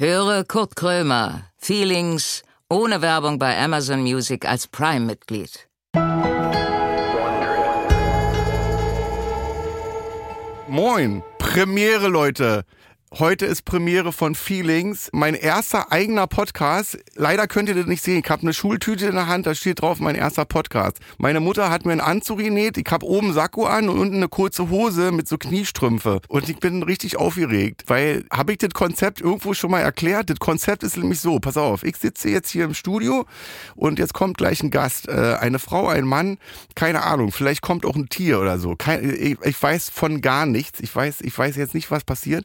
Höre Kurt Krömer, Feelings, ohne Werbung bei Amazon Music als Prime-Mitglied. Moin, Premiere, Leute. Heute ist Premiere von Feelings, mein erster eigener Podcast. Leider könnt ihr das nicht sehen. Ich habe eine Schultüte in der Hand, da steht drauf mein erster Podcast. Meine Mutter hat mir einen Anzug genäht, ich habe oben Sakko an und unten eine kurze Hose mit so Kniestrümpfe. Und ich bin richtig aufgeregt, weil habe ich das Konzept irgendwo schon mal erklärt? Das Konzept ist nämlich so, pass auf, ich sitze jetzt hier im Studio und jetzt kommt gleich ein Gast, äh, eine Frau, ein Mann, keine Ahnung, vielleicht kommt auch ein Tier oder so. Ich weiß von gar nichts. Ich weiß, ich weiß jetzt nicht, was passiert.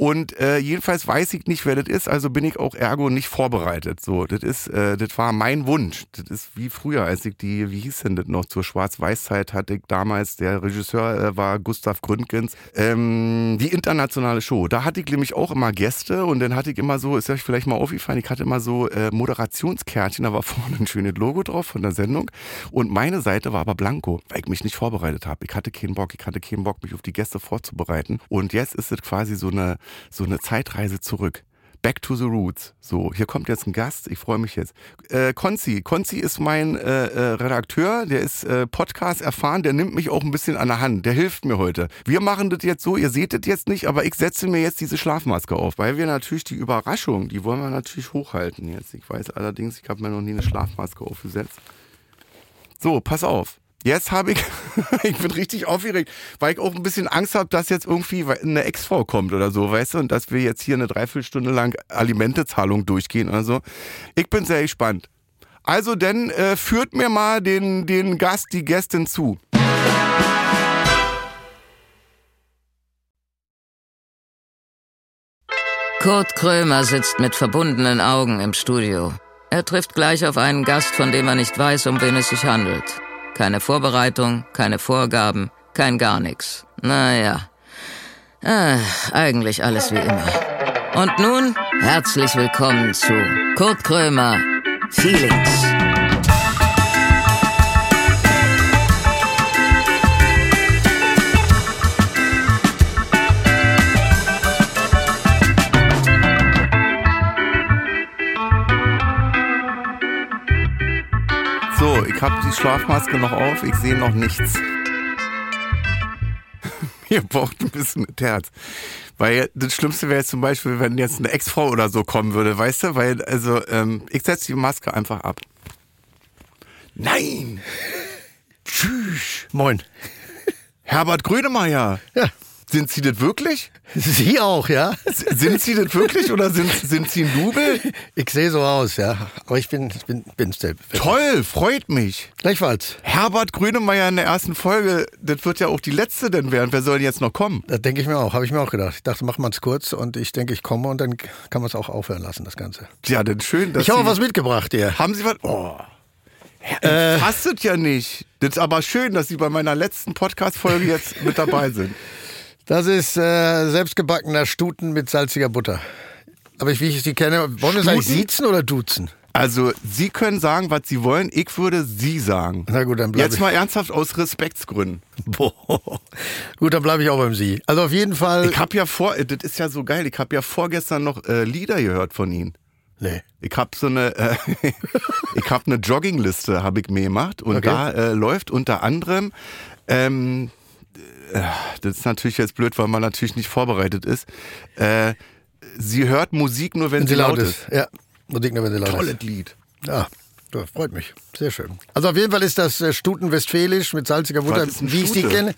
Und äh, jedenfalls weiß ich nicht, wer das ist, also bin ich auch ergo nicht vorbereitet. So, das ist, äh, das war mein Wunsch. Das ist wie früher, als ich die, wie hieß denn das noch, zur Schwarz-Weiß-Zeit hatte ich damals, der Regisseur äh, war Gustav Gründgens, ähm, die internationale Show. Da hatte ich nämlich auch immer Gäste und dann hatte ich immer so, ist euch vielleicht mal aufgefallen, ich hatte immer so äh, Moderationskärtchen, da war vorne ein schönes Logo drauf von der Sendung und meine Seite war aber blanko, weil ich mich nicht vorbereitet habe. Ich hatte keinen Bock, ich hatte keinen Bock, mich auf die Gäste vorzubereiten und jetzt ist es quasi so eine so eine Zeitreise zurück. Back to the Roots. So, hier kommt jetzt ein Gast. Ich freue mich jetzt. Äh, Konzi. Konzi ist mein äh, äh, Redakteur. Der ist äh, Podcast erfahren. Der nimmt mich auch ein bisschen an der Hand. Der hilft mir heute. Wir machen das jetzt so. Ihr seht das jetzt nicht, aber ich setze mir jetzt diese Schlafmaske auf, weil wir natürlich die Überraschung, die wollen wir natürlich hochhalten jetzt. Ich weiß allerdings, ich habe mir noch nie eine Schlafmaske aufgesetzt. So, pass auf. Jetzt habe ich, ich bin richtig aufgeregt, weil ich auch ein bisschen Angst habe, dass jetzt irgendwie eine Ex-Frau kommt oder so, weißt du, und dass wir jetzt hier eine Dreiviertelstunde lang Alimentezahlung durchgehen oder so. Ich bin sehr gespannt. Also denn, äh, führt mir mal den, den Gast, die Gästin zu. Kurt Krömer sitzt mit verbundenen Augen im Studio. Er trifft gleich auf einen Gast, von dem er nicht weiß, um wen es sich handelt. Keine Vorbereitung, keine Vorgaben, kein gar nichts. Naja, äh, eigentlich alles wie immer. Und nun herzlich willkommen zu Kurt Krömer Feelings. So, ich habe die Schlafmaske noch auf, ich sehe noch nichts. Ihr braucht ein bisschen mit Herz. Weil das Schlimmste wäre jetzt zum Beispiel, wenn jetzt eine Ex-Frau oder so kommen würde, weißt du? Weil, also, ähm, ich setze die Maske einfach ab. Nein! Tschüss! Moin. Herbert Grönemeyer! Ja. Sind Sie das wirklich? Sie auch, ja? Sind Sie das wirklich oder sind, sind Sie ein Double? Ich sehe so aus, ja. Aber ich bin, ich bin, bin. Toll, freut mich. Gleichfalls. Herbert Grönemeyer in der ersten Folge, das wird ja auch die letzte denn werden. Wer soll denn jetzt noch kommen? Das denke ich mir auch. Habe ich mir auch gedacht. Ich dachte, machen wir es kurz und ich denke, ich komme und dann kann man es auch aufhören lassen, das Ganze. Ja, denn schön, dass Ich habe was mitgebracht dir. Haben Sie was? Oh. Äh, Fasst ja nicht. Das ist aber schön, dass Sie bei meiner letzten Podcast-Folge jetzt mit dabei sind. Das ist äh, selbstgebackener Stuten mit salziger Butter. Aber ich, wie ich sie kenne, wollen wir Stuten? siezen oder duzen? Also, Sie können sagen, was Sie wollen. Ich würde Sie sagen. Na gut, dann bleib Jetzt ich. mal ernsthaft aus Respektsgründen. Boah. Gut, dann bleibe ich auch beim Sie. Also auf jeden Fall. Ich habe ja vor, das ist ja so geil, ich habe ja vorgestern noch äh, Lieder gehört von Ihnen. nee. Ich habe so eine, äh, ich habe eine Joggingliste, habe ich mir gemacht und Okay. da äh, läuft unter anderem, ähm, äh, das ist natürlich jetzt blöd, weil man natürlich nicht vorbereitet ist. Äh, sie hört Musik nur, wenn, Wenn sie laut ist. Ja. Musik nur, wenn sie laut Tolles ist. Lied. Ja, ja, freut mich. Sehr schön. Also auf jeden Fall ist das äh, Stuten westfälisch mit salziger Butter. Ist Wie ich sie kenne,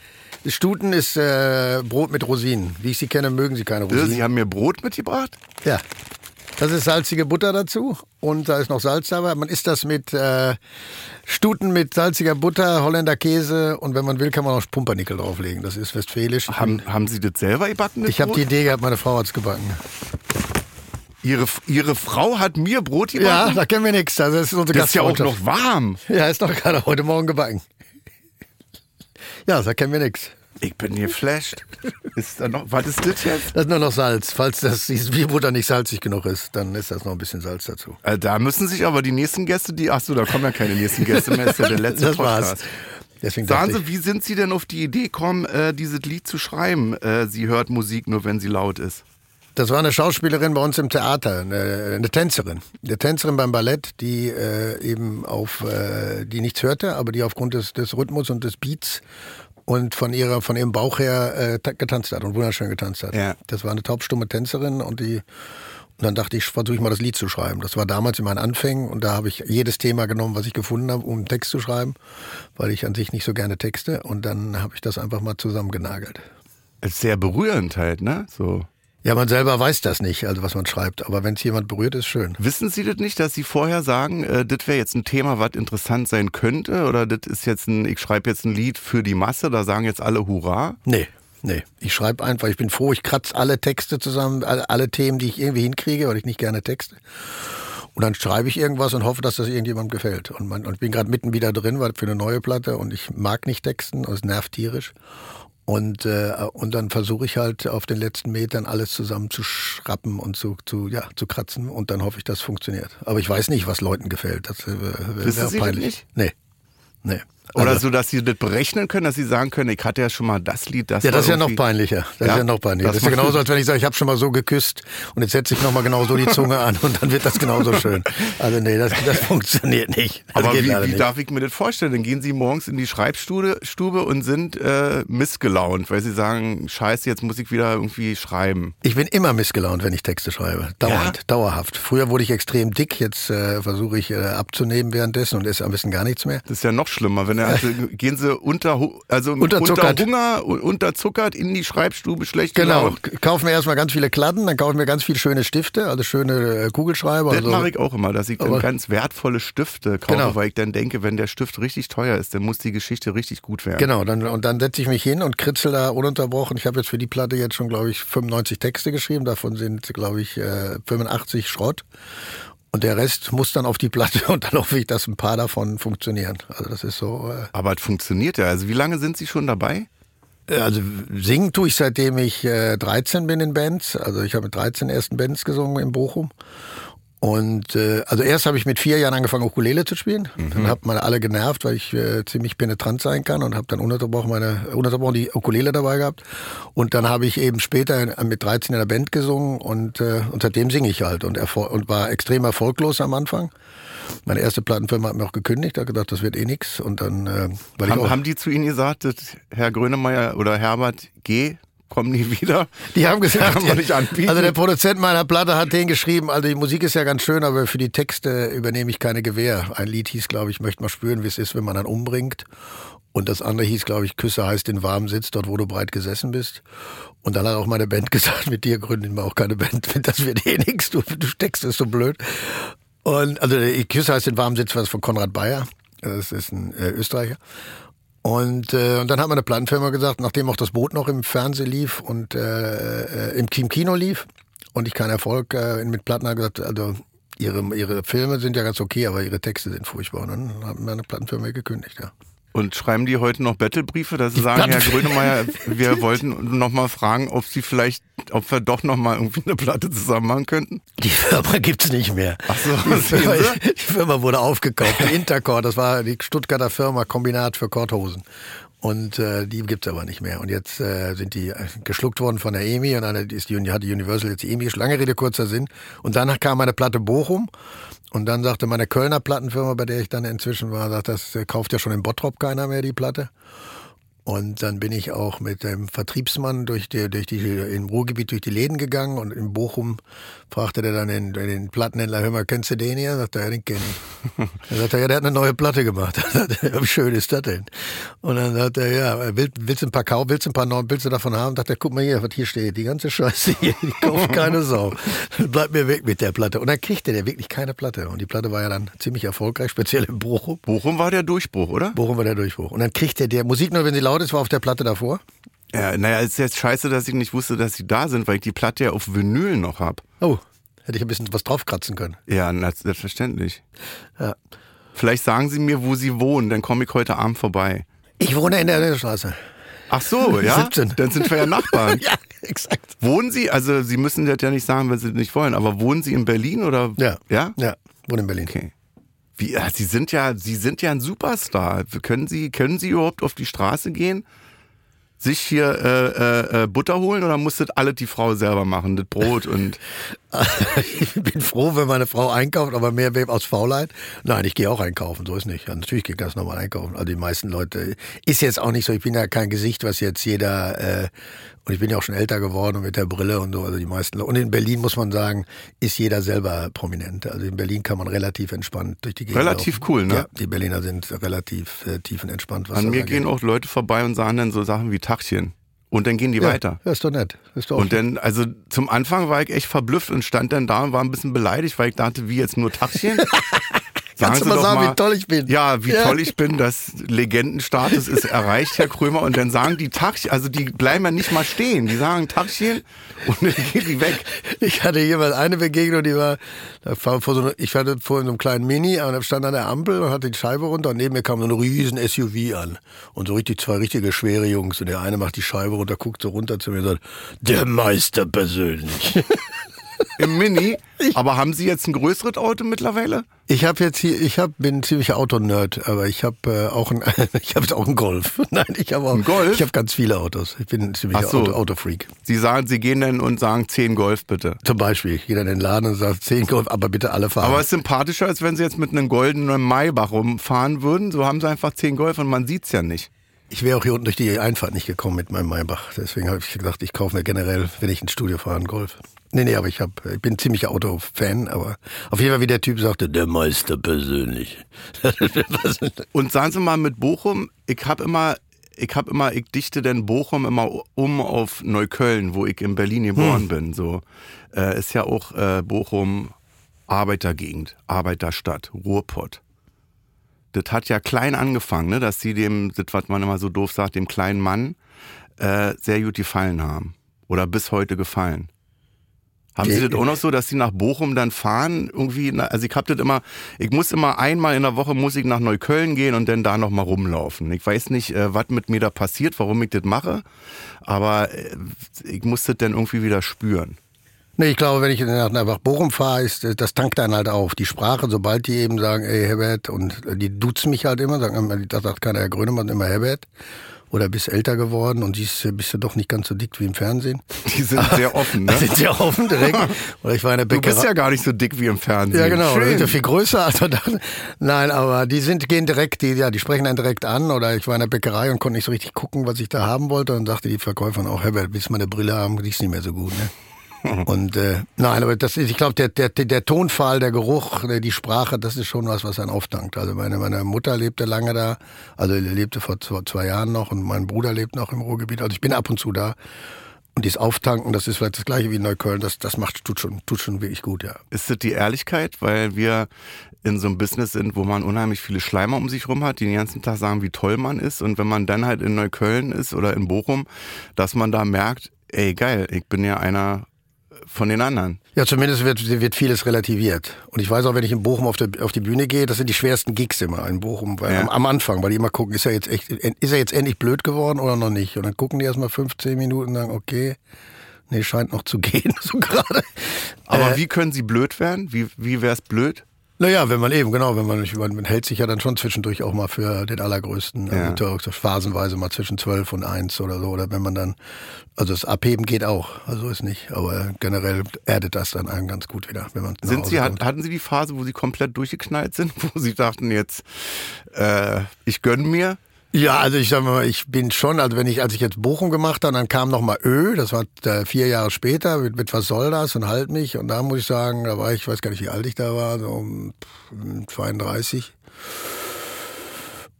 Stuten ist äh, Brot mit Rosinen. Wie ich sie kenne, mögen sie keine Äh, Rosinen. Sie haben mir Brot mitgebracht? Ja. Das ist salzige Butter dazu und da ist noch Salz dabei. Man isst das mit äh, Stuten mit salziger Butter, Holländer Käse und wenn man will, kann man auch Pumpernickel drauflegen. Das ist westfälisch. Haben, haben Sie das selber gebacken? das ich habe die Idee gehabt, meine Frau hat's gebacken. Ihre, Ihre Frau hat mir Brot Ja, gebacken? da kennen wir nichts. Also das ist unsere das ist ja auch noch warm. Ja, ist doch gerade heute Morgen gebacken. Ja, da kennen wir nichts. Ich bin geflasht. Ist da noch, was ist das jetzt? Das ist nur noch Salz. Falls das dieses Bierbutter nicht salzig genug ist, dann ist das noch ein bisschen Salz dazu. Äh, da müssen sich aber die nächsten Gäste, die, ach so, da kommen ja keine nächsten Gäste mehr, ist ja der letzte Das Podcast. war's. Deswegen Sagen Sie, wie sind Sie denn auf die Idee gekommen, äh, dieses Lied zu schreiben? Äh, sie hört Musik nur, wenn sie laut ist. Das war eine Schauspielerin bei uns im Theater, eine, eine Tänzerin. Eine Tänzerin beim Ballett, die äh, eben auf, äh, die nichts hörte, aber die aufgrund des, des Rhythmus und des Beats und von ihrer, von ihrem Bauch her äh, getanzt hat und wunderschön getanzt hat. Ja. Das war eine taubstumme Tänzerin und die und dann dachte ich, versuche ich mal das Lied zu schreiben. Das war damals in meinen Anfängen und da habe ich jedes Thema genommen, was ich gefunden habe, um einen Text zu schreiben, weil ich an sich nicht so gerne texte. Und dann habe ich das einfach mal zusammengenagelt. Ist sehr berührend halt, ne? So. Ja, man selber weiß das nicht, also was man schreibt. Aber wenn es jemand berührt, ist schön. Wissen Sie das nicht, dass Sie vorher sagen, äh, das wäre jetzt ein Thema, was interessant sein könnte? Oder das ist jetzt ein, ich schreibe jetzt ein Lied für die Masse, da sagen jetzt alle Hurra? Nee, nee. Ich schreibe einfach, ich bin froh, ich kratze alle Texte zusammen, alle, alle Themen, die ich irgendwie hinkriege, weil ich nicht gerne texte. Und dann schreibe ich irgendwas und hoffe, dass das irgendjemandem gefällt. Und, man, und ich bin gerade mitten wieder drin, weil für eine neue Platte und ich mag nicht texten, es nervt tierisch. Und, äh, und dann versuche ich halt auf den letzten Metern alles zusammen zu schrappen und zu, zu, ja, zu kratzen und dann hoffe ich, dass es funktioniert. Aber ich weiß nicht, was Leuten gefällt. Das äh, wär, Wissen wär peinlich. nicht? Nee. Nee. Oder Also- so, dass Sie das berechnen können, dass Sie sagen können, ich hatte ja schon mal das Lied, das Ja, das ist ja noch peinlicher. Das Ja, ist ja noch peinlicher. das Das ist ja genauso, als wenn ich sage, ich habe schon mal so geküsst und jetzt setze ich noch mal genau so die Zunge an und dann wird das genauso schön. Also nee, das, das funktioniert nicht. Das Aber wie, wie nicht. darf ich mir das vorstellen? Dann gehen Sie morgens in die Schreibstube Stube und sind äh, missgelaunt, weil Sie sagen, scheiße, jetzt muss ich wieder irgendwie schreiben. Ich bin immer missgelaunt, wenn ich Texte schreibe. Dauernd, Ja? dauerhaft. Früher wurde ich extrem dick, jetzt äh, versuche ich äh, abzunehmen währenddessen und esse am besten gar nichts mehr. Das ist ja noch schlimmer, wenn er, also, gehen Sie unter, also Unterzuckert. unter Hunger, unterzuckert in die Schreibstube, schlecht Genau. gelaunt. K- Kauf mir erstmal ganz viele Kladden, dann kaufe ich mir ganz viele schöne Stifte, also schöne äh, Kugelschreiber. Das also, mache ich auch immer, dass ich dann ganz wertvolle Stifte kaufe, Genau. weil ich dann denke, wenn der Stift richtig teuer ist, dann muss die Geschichte richtig gut werden. Genau, dann, und dann setze ich mich hin und kritzel da ununterbrochen. Ich habe jetzt für die Platte jetzt schon, glaube ich, 95 Texte geschrieben. Davon sind, glaube ich, äh, 85 Schrott. Und der Rest muss dann auf die Platte und dann hoffe ich, dass ein paar davon funktionieren. Also das ist so. Äh, Aber es funktioniert ja. Also wie lange sind Sie schon dabei? also singen tue ich seitdem ich äh, 13 bin in Bands. Also ich habe mit 13 ersten Bands gesungen in Bochum. Und äh, also erst habe ich mit vier Jahren angefangen, Ukulele zu spielen. Dann hat man alle genervt, weil ich äh, ziemlich penetrant sein kann und habe dann ununterbrochen meine ununterbrochen die Ukulele dabei gehabt. Und dann habe ich eben später in- mit 13 in der Band gesungen und, äh, und seitdem singe ich halt und, und war extrem erfolglos am Anfang. Meine erste Plattenfirma hat mir auch gekündigt, hat gedacht, das wird eh nix. Und dann, äh, weil ich Haben, auch, haben die zu Ihnen gesagt, dass Herr Grönemeyer oder Herbert G. kommen nie wieder? Die haben gesagt, Kann man nicht anbieten. also der Produzent meiner Platte hat den geschrieben, also die Musik ist ja ganz schön, aber für die Texte übernehme ich keine Gewähr. Ein Lied hieß, glaube ich, möchte mal spüren, wie es ist, wenn man dann umbringt. Und das andere hieß, glaube ich, Küsse heißt den warmen Sitz, dort wo du breit gesessen bist. Und dann hat auch meine Band gesagt, mit dir gründen wir auch keine Band, das wird eh nix, du, du steckst es so blöd. Und also Küsse heißt den warmen Sitz, was von Konrad Bayer, das ist ein äh, Österreicher. Und, äh, und dann hat meine Plattenfirma gesagt, nachdem auch das Boot noch im Fernsehen lief und äh, äh, im Kim- Kino lief und ich keinen Erfolg äh, mit Platten habe gesagt, also ihre, ihre Filme sind ja ganz okay, aber ihre Texte sind furchtbar. Und dann haben meine Plattenfirma gekündigt, ja. Und schreiben die heute noch Battlebriefe, dass sie sagen, Herr Grönemeyer, wir wollten noch mal fragen, ob Sie vielleicht, ob wir doch noch mal irgendwie eine Platte zusammen machen könnten? Die Firma gibt's nicht mehr. Ach so, die, Firma, die Firma wurde aufgekauft. Die Intercord, das war die Stuttgarter Firma Kombinat für Korthosen. Und äh, die gibt's aber nicht mehr. Und jetzt äh, sind die äh, geschluckt worden von der EMI und eine, die ist die, hat die Universal jetzt die EMI. Lange Rede, kurzer Sinn. Und dann kam meine Platte Bochum. Und dann sagte meine Kölner Plattenfirma, bei der ich dann inzwischen war, sagt, das kauft ja schon in Bottrop keiner mehr die Platte. Und dann bin ich auch mit dem Vertriebsmann durch die, durch die, im Ruhrgebiet durch die Läden gegangen und in Bochum fragte der dann den, den Plattenhändler, hör mal, kennst du den hier? Sagt er, ja, den kenn ich. Dann sagt er, ja, der hat eine neue Platte gemacht. Dann sagt er, Wie schön ist das denn? Und dann sagt er, ja, willst, willst du ein paar Kau, willst du ein paar neue, willst du davon haben? Sagt er, guck mal hier, was hier steht, die ganze Scheiße hier, die kauft keine Sau. Bleib mir weg mit der Platte. Und dann kriegte der wirklich keine Platte. Und die Platte war ja dann ziemlich erfolgreich, speziell in Bochum. Bochum war der Durchbruch, oder? Bochum war der Durchbruch. Und dann kriegte der Musik nur, wenn sie laut ist, war auf der Platte davor. Ja, naja, ist jetzt scheiße, dass ich nicht wusste, dass sie da sind, weil ich die Platte ja auf Vinyl noch hab. Oh, hätte ich ein bisschen was draufkratzen können. Ja, selbstverständlich. Ja. Vielleicht sagen Sie mir, wo Sie wohnen, dann komme ich heute Abend vorbei. Ich wohne in der Straße. Ach so, ja? 17. Dann sind wir ja Nachbarn. Ja, exakt. Wohnen Sie, also Sie müssen das ja nicht sagen, wenn Sie das nicht wollen, aber wohnen Sie in Berlin oder? Ja. Ja? Ja, wohne in Berlin. Okay. Wie, ja, Sie sind ja, Sie sind ja ein Superstar. Können Sie, können Sie überhaupt auf die Straße gehen? sich hier äh, äh, äh, Butter holen oder muss das alles die Frau selber machen, das Brot und ich bin froh, wenn meine Frau einkauft, aber mehr aus Faulheit. Nein, ich gehe auch einkaufen, so ist nicht. Ja, natürlich gehe ich ganz normal einkaufen. Also die meisten Leute ist jetzt auch nicht so. Ich bin ja kein Gesicht, was jetzt jeder äh, und ich bin ja auch schon älter geworden mit der Brille und so. Also die meisten und in Berlin muss man sagen, ist jeder selber prominent. Also in Berlin kann man relativ entspannt durch die Gegend. Relativ laufen. cool, ne? Ja, die Berliner sind relativ äh, tiefenentspannt. An mir gehen auch Leute vorbei und sagen dann so Sachen wie Tachchen. Und dann gehen die ja, weiter. Ja, ist doch nett. Ist doch Und dann, also zum Anfang war ich echt verblüfft und stand dann da und war ein bisschen beleidigt, weil ich dachte, wie jetzt nur Kannst du mal sagen, wie toll ich bin? Ja, wie Ja. toll ich bin. Das Legendenstatus ist erreicht, Herr Krömer. Und dann sagen die Tachchen, also die bleiben ja nicht mal stehen. Die sagen Tachchen und dann gehen die weg. Ich hatte jemals eine Begegnung, die war, vor so einer, ich hatte vor so einem kleinen Mini, und da stand an der Ampel und hatte die Scheibe runter und neben mir kam so ein riesen SUV an. Und so richtig zwei richtige schwere Jungs. Und der eine macht die Scheibe runter, guckt so runter zu mir und sagt, der Meister persönlich. Im Mini. Aber haben Sie jetzt ein größeres Auto mittlerweile? Ich habe jetzt hier, ich hab, bin ein ziemlicher Autonerd, aber ich habe äh, auch ein, ich habe auch einen Golf. Nein, ich habe auch Ein Golf? Ich habe ganz viele Autos. Ich bin ein ziemlicher Ach so. Auto, Autofreak. Sie sagen, Sie gehen dann und sagen 10 Golf bitte. Zum Beispiel, ich gehe dann in den Laden und sage 10 Golf, aber bitte alle fahren. Aber es ist sympathischer, als wenn Sie jetzt mit einem goldenen Maybach rumfahren würden. So haben Sie einfach 10 Golf und man sieht's ja nicht. Ich wäre auch hier unten durch die Einfahrt nicht gekommen mit meinem Maybach. Deswegen habe ich gedacht, ich kaufe mir generell, wenn ich ins Studio fahre, einen Golf. Nee, nee, aber ich, hab, ich bin ziemlicher Autofan, aber auf jeden Fall, wie der Typ sagte, der Meister persönlich. Und sagen Sie mal mit Bochum, ich habe immer, ich habe immer, ich dichte denn Bochum immer um auf Neukölln, wo ich in Berlin geboren bin. So äh, ist ja auch äh, Bochum Arbeitergegend, Arbeiterstadt, Ruhrpott. Das hat ja klein angefangen, ne, dass sie dem, das, was man immer so doof sagt, dem kleinen Mann äh, sehr gut gefallen haben. Oder bis heute gefallen. Haben Sie das auch noch so, dass Sie nach Bochum dann fahren? Irgendwie, also ich hab das immer, ich muss immer einmal in der Woche muss ich nach Neukölln gehen und dann da noch mal rumlaufen. Ich weiß nicht, äh, was mit mir da passiert, warum ich das mache, aber äh, ich muss das dann irgendwie wieder spüren. Nee, ich glaube, wenn ich nach, Bochum fahre, ist, äh, das tankt dann halt auf. Die Sprache, sobald die eben sagen, ey Herbert, und äh, die duzen mich halt immer, sagen da sagt keiner Herr Grönemann, immer Herbert. Oder bist älter geworden und siehst, äh, bist du doch nicht ganz so dick wie im Fernsehen. Die sind sehr offen, ne? Sind sehr offen direkt. Oder ich war in der Du Bäckerei. bist ja gar nicht so dick wie im Fernsehen. Ja, genau. Die Schön. sind ja viel größer. Also da, nein, aber die sind, gehen direkt, die, ja, die sprechen dann direkt an. Oder ich war in der Bäckerei und konnte nicht so richtig gucken, was ich da haben wollte. Und sagte die Verkäuferin auch, Herbert, willst du mal eine Brille haben? Die ist nicht mehr so gut, ne? Und äh, nein, aber das ist, ich glaube, der, der, der Tonfall, der Geruch, die Sprache, das ist schon was, was einen aufdankt. Also meine, meine Mutter lebte lange da, also lebte vor zwei, zwei Jahren noch und mein Bruder lebt noch im Ruhrgebiet. Also ich bin ab und zu da. Und dieses Auftanken, das ist vielleicht das gleiche wie in Neukölln, das, das macht, tut schon, tut schon wirklich gut, ja. Ist das die Ehrlichkeit, weil wir in so einem Business sind, wo man unheimlich viele Schleimer um sich rum hat, die den ganzen Tag sagen, wie toll man ist. Und wenn man dann halt in Neukölln ist oder in Bochum, dass man da merkt, ey geil, ich bin ja einer von den anderen. Ja, zumindest wird, wird vieles relativiert. Und ich weiß auch, wenn ich in Bochum auf, der, auf die Bühne gehe, das sind die schwersten Gigs immer in Bochum. Weil Ja. am, am Anfang, weil die immer gucken, ist er jetzt echt, ist er jetzt endlich blöd geworden oder noch nicht? Und dann gucken die erstmal 15 Minuten und sagen, okay, nee, scheint noch zu gehen, so gerade. Aber Äh, wie können sie blöd werden? Wie, wie wär's blöd? Naja, wenn man eben, genau, wenn man, man hält sich ja dann schon zwischendurch auch mal für den Allergrößten. Ja. Also so phasenweise mal zwischen 12 und 1 oder so. Oder wenn man dann, also das Abheben geht auch, also ist nicht. Aber generell erdet das dann einen ganz gut wieder, wenn man Sind sie, kommt. hat, hatten sie die Phase, wo sie komplett durchgeknallt sind, wo sie dachten jetzt, äh, ich gönn mir? Ja, also ich sag mal, ich bin schon, also wenn ich, als ich jetzt Bochum gemacht habe, dann kam noch mal Ö, das war äh, vier Jahre später, mit, mit Was soll das und Halt mich. Und da muss ich sagen, da war ich, ich weiß gar nicht, wie alt ich da war, so um pff, 32.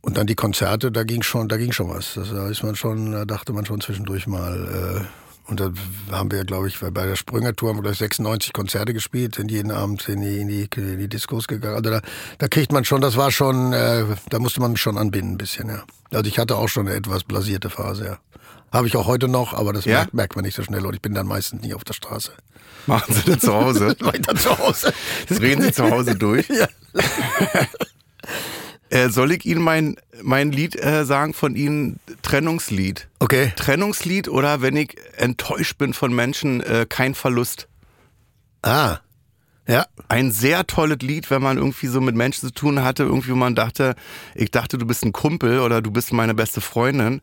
Und dann die Konzerte, da ging schon, da ging schon was. Das, da ist man schon, da dachte man schon zwischendurch mal, äh, und da haben wir, glaube ich, bei der Sprüngertour haben wir gleich 96 Konzerte gespielt, sind jeden Abend in die, in die, in die Diskos gegangen. Also da, da kriegt man schon, das war schon, äh, da musste man mich schon anbinden ein bisschen, ja. Also ich hatte auch schon eine etwas blasierte Phase, ja. Habe ich auch heute noch, aber das Ja? merkt, merkt man nicht so schnell und ich bin dann meistens nicht auf der Straße. Machen sie das zu Hause? Weiter zu Hause. Das reden sie zu Hause durch? Ja. Äh, soll ich Ihnen mein, mein Lied äh, sagen von Ihnen? Trennungslied. Okay. Trennungslied oder wenn ich enttäuscht bin von Menschen, äh, kein Verlust. Ah. Ja. Ein sehr tolles Lied, wenn man irgendwie so mit Menschen zu tun hatte, irgendwie wo man dachte, ich dachte, du bist ein Kumpel oder du bist meine beste Freundin.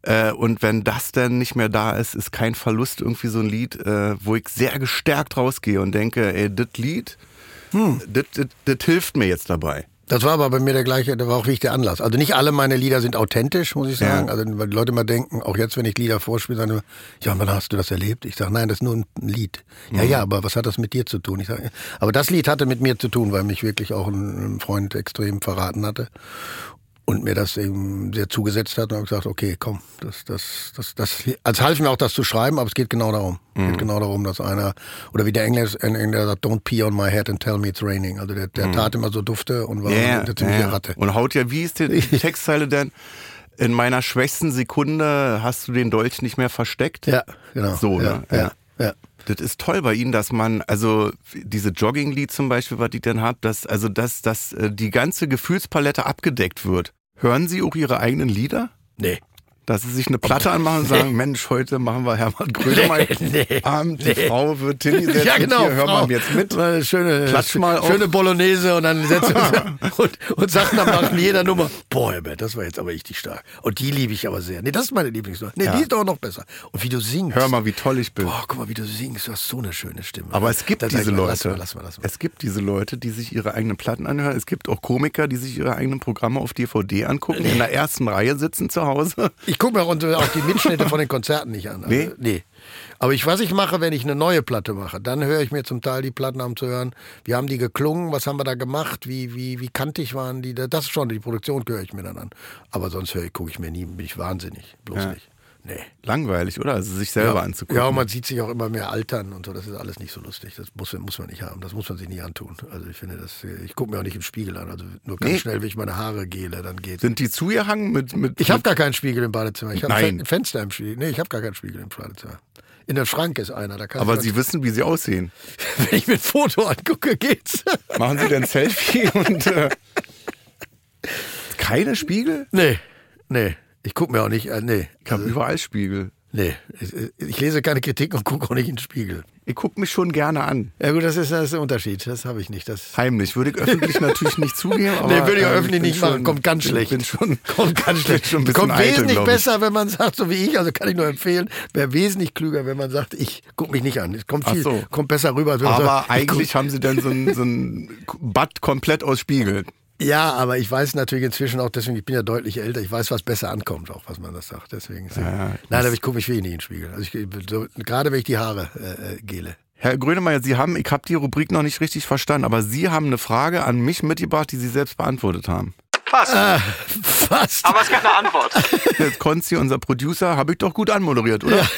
Äh, und wenn das dann nicht mehr da ist, ist kein Verlust irgendwie so ein Lied, äh, wo ich sehr gestärkt rausgehe und denke, ey, das Lied, hm. das, hilft mir jetzt dabei. Das war aber bei mir der gleiche, da war auch wichtig der Anlass. Also nicht alle meine Lieder sind authentisch, muss ich sagen. Ja. Also weil die Leute immer denken, auch jetzt, wenn ich Lieder vorspiele, sagen immer, ja, wann hast du das erlebt? Ich sage, nein, das ist nur ein Lied. Mhm. Ja, ja, aber was hat das mit dir zu tun? Ich sage, aber das Lied hatte mit mir zu tun, weil mich wirklich auch ein Freund extrem verraten hatte und mir das eben sehr zugesetzt hat und habe gesagt, okay, komm, das, das, das, das, als half mir auch das zu schreiben, aber es geht genau darum. Es geht mhm. genau darum, dass einer, oder wie der Englisch, Engländer sagt, don't pee on my head and tell me it's raining. Also der, der mhm. tat immer so Dufte und war yeah, eine ziemliche yeah. Ratte. Und haut ja, wie ist die Textzeile denn? In meiner schwächsten Sekunde hast du den Dolch nicht mehr versteckt. Ja, genau. So, ja, ne? ja. ja. ja. Das ist toll bei Ihnen, dass man, also diese Jogging-Lied zum Beispiel, was ich dann habe, dass, also dass, dass äh, die ganze Gefühlspalette abgedeckt wird. Hören Sie auch Ihre eigenen Lieder? Nee. Dass sie sich eine Platte anmachen und sagen, Mensch, heute machen wir Hermann Grönemeyer nee, Abend, die nee. Frau wird Tilly setzen, ja, genau, hier, hör mal jetzt mit. Mal schöne, Klatsch mal auf. schöne Bolognese und dann setzen und, und sagen dann nach jeder Nummer, boah, Herbert, das war jetzt aber richtig stark. Und die liebe ich aber sehr. Nee, das ist meine Lieblingsnummer. Nee, ja. die ist doch noch besser. Und wie du singst. Hör mal, wie toll ich bin. Boah, guck mal, wie du singst, du hast so eine schöne Stimme. Aber es gibt das diese Leute. Lass mal, lass mal, lass mal. Es gibt diese Leute, die sich ihre eigenen Platten anhören. Es gibt auch Komiker, die sich ihre eigenen Programme auf DVD angucken, nee. in der ersten Reihe sitzen zu Hause. Ich gucke mir auch die Mitschnitte von den Konzerten nicht an. Also, nee? Nee. Aber ich, was ich mache, wenn ich eine neue Platte mache, dann höre ich mir zum Teil die Platten an zu hören. Wie haben die geklungen? Was haben wir da gemacht? Wie, wie, wie kantig waren die? Das ist schon, die Produktion höre ich mir dann an. Aber sonst höre ich, gucke ich mir nie, bin ich wahnsinnig. Bloß ja. nicht. Nee. Langweilig, oder? Also sich selber ja. anzugucken. Ja, und man sieht sich auch immer mehr altern und so. Das ist alles nicht so lustig. Das muss, muss man nicht haben. Das muss man sich nicht antun. Also ich finde das, ich gucke mir auch nicht im Spiegel an. Also nur ganz nee. schnell, wenn ich meine Haare gele, dann geht's. Sind die zugehangen mit, mit Ich habe gar keinen Spiegel im Badezimmer. Ich habe ein Fenster im Spiegel. Nee, ich habe gar keinen Spiegel im Badezimmer. In der Schrank ist einer. Da Aber Sie wissen, wie Sie aussehen. Wenn ich mir ein Foto angucke, geht's. Machen Sie denn Selfie und äh, keine Spiegel? Nee, nee. Ich gucke mir auch nicht, äh, nee. Ich habe also, überall Spiegel. Nee, ich lese keine Kritik und gucke auch nicht in den Spiegel. Ich gucke mich schon gerne an. Ja gut, das ist, das ist der Unterschied. Das habe ich nicht. Das Heimlich. Würde ich öffentlich natürlich nicht zugeben. Aber, nee, würde ich ähm, öffentlich nicht machen. Kommt ganz schlecht. Bin schon, kommt ganz schlecht. Schon ein kommt eitel, wesentlich besser, wenn man sagt, so wie ich, also kann ich nur empfehlen, wäre wesentlich klüger, wenn man sagt, ich gucke mich nicht an. Es kommt viel, so. kommt besser rüber. Aber sagt, eigentlich haben sie dann so ein, so ein Bad komplett aus Spiegel. Ja, aber ich weiß natürlich inzwischen auch, deswegen, ich bin ja deutlich älter, ich weiß, was besser ankommt, auch was man das sagt. Deswegen. Ja, nein, aber ich gucke mich wenig in den Spiegel. Also ich, so, gerade wenn ich die Haare äh, äh, gele. Herr Grönemeyer, Sie haben, ich habe die Rubrik noch nicht richtig verstanden, aber Sie haben eine Frage an mich mitgebracht, die Sie selbst beantwortet haben. Fast. Äh, fast. Aber es gibt eine Antwort. Jetzt Konzi, unser Producer, habe ich doch gut anmoderiert, oder? Ja.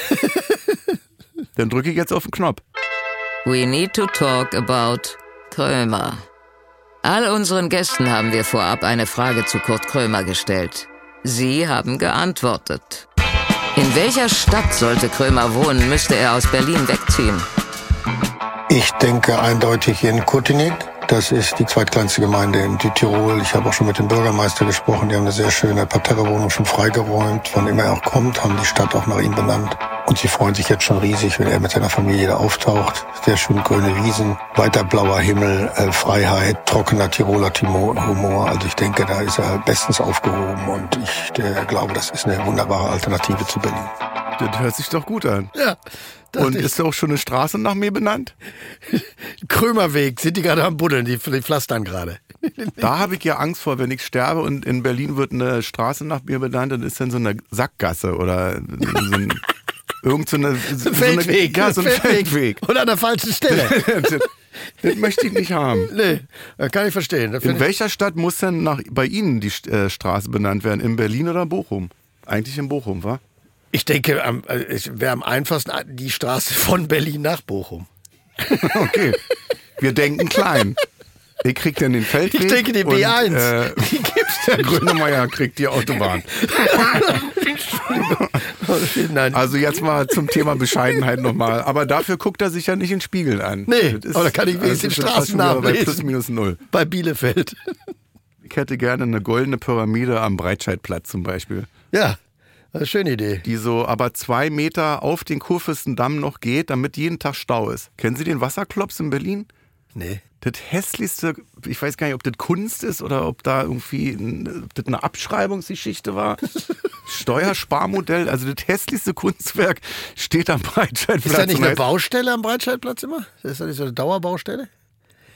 Dann drücke ich jetzt auf den Knopf. We need to talk about Krömer. All unseren Gästen haben wir vorab eine Frage zu Kurt Krömer gestellt. Sie haben geantwortet. In welcher Stadt sollte Krömer wohnen, müsste er aus Berlin wegziehen? Ich denke eindeutig in Kutinik. Das ist die zweitkleinste Gemeinde in Südtirol. Ich habe auch schon mit dem Bürgermeister gesprochen. Die haben eine sehr schöne Parterrewohnung schon freigeräumt. Von immer er auch kommt, haben die Stadt auch nach ihm benannt. Und sie freuen sich jetzt schon riesig, wenn er mit seiner Familie da auftaucht. Sehr schön grüne Wiesen, weiter blauer Himmel, äh, Freiheit, trockener Tiroler Humor. Also ich denke, da ist er bestens aufgehoben und ich äh, glaube, das ist eine wunderbare Alternative zu Berlin. Das hört sich doch gut an. Ja. Und ist auch schon eine Straße nach mir benannt? Krömerweg, sind die gerade am Buddeln, die, die pflastern gerade. Da habe ich ja Angst vor, wenn ich sterbe und in Berlin wird eine Straße nach mir benannt, dann ist dann so eine Sackgasse oder so ein Irgend so eine, so Feldweg. Eine, ja, so ein Feldweg. Feldweg. Oder an der falschen Stelle. das möchte ich nicht haben. Nee, kann ich verstehen. In welcher Stadt muss denn nach, bei Ihnen die äh, Straße benannt werden? In Berlin oder Bochum? Eigentlich in Bochum, wa? Ich denke, äh, es wäre am einfachsten die Straße von Berlin nach Bochum. okay. Wir denken klein. Ihr kriegt dann den Feldweg. Ich denke, die B1. Und, äh, die gibt's der Grünemeier kriegt die Autobahn. Also jetzt mal zum Thema Bescheidenheit nochmal. Aber dafür guckt er sich ja nicht in den Spiegel an. Nee, ist, aber da kann ich wenigstens den Straßennamen bei plus minus null. Bei Bielefeld. Ich hätte gerne eine goldene Pyramide am Breitscheidplatz zum Beispiel. Ja, das eine schöne Idee. Die so aber zwei Meter auf den Kurfürstendamm noch geht, damit jeden Tag Stau ist. Kennen Sie den Wasserklops in Berlin? Nee. Das hässlichste, ich weiß gar nicht, ob das Kunst ist oder ob da irgendwie ob das eine Abschreibungsgeschichte war. Steuersparmodell, also das hässlichste Kunstwerk steht am Breitscheidplatz. Ist da nicht eine Baustelle am Breitscheidplatz immer? Ist da nicht so eine Dauerbaustelle?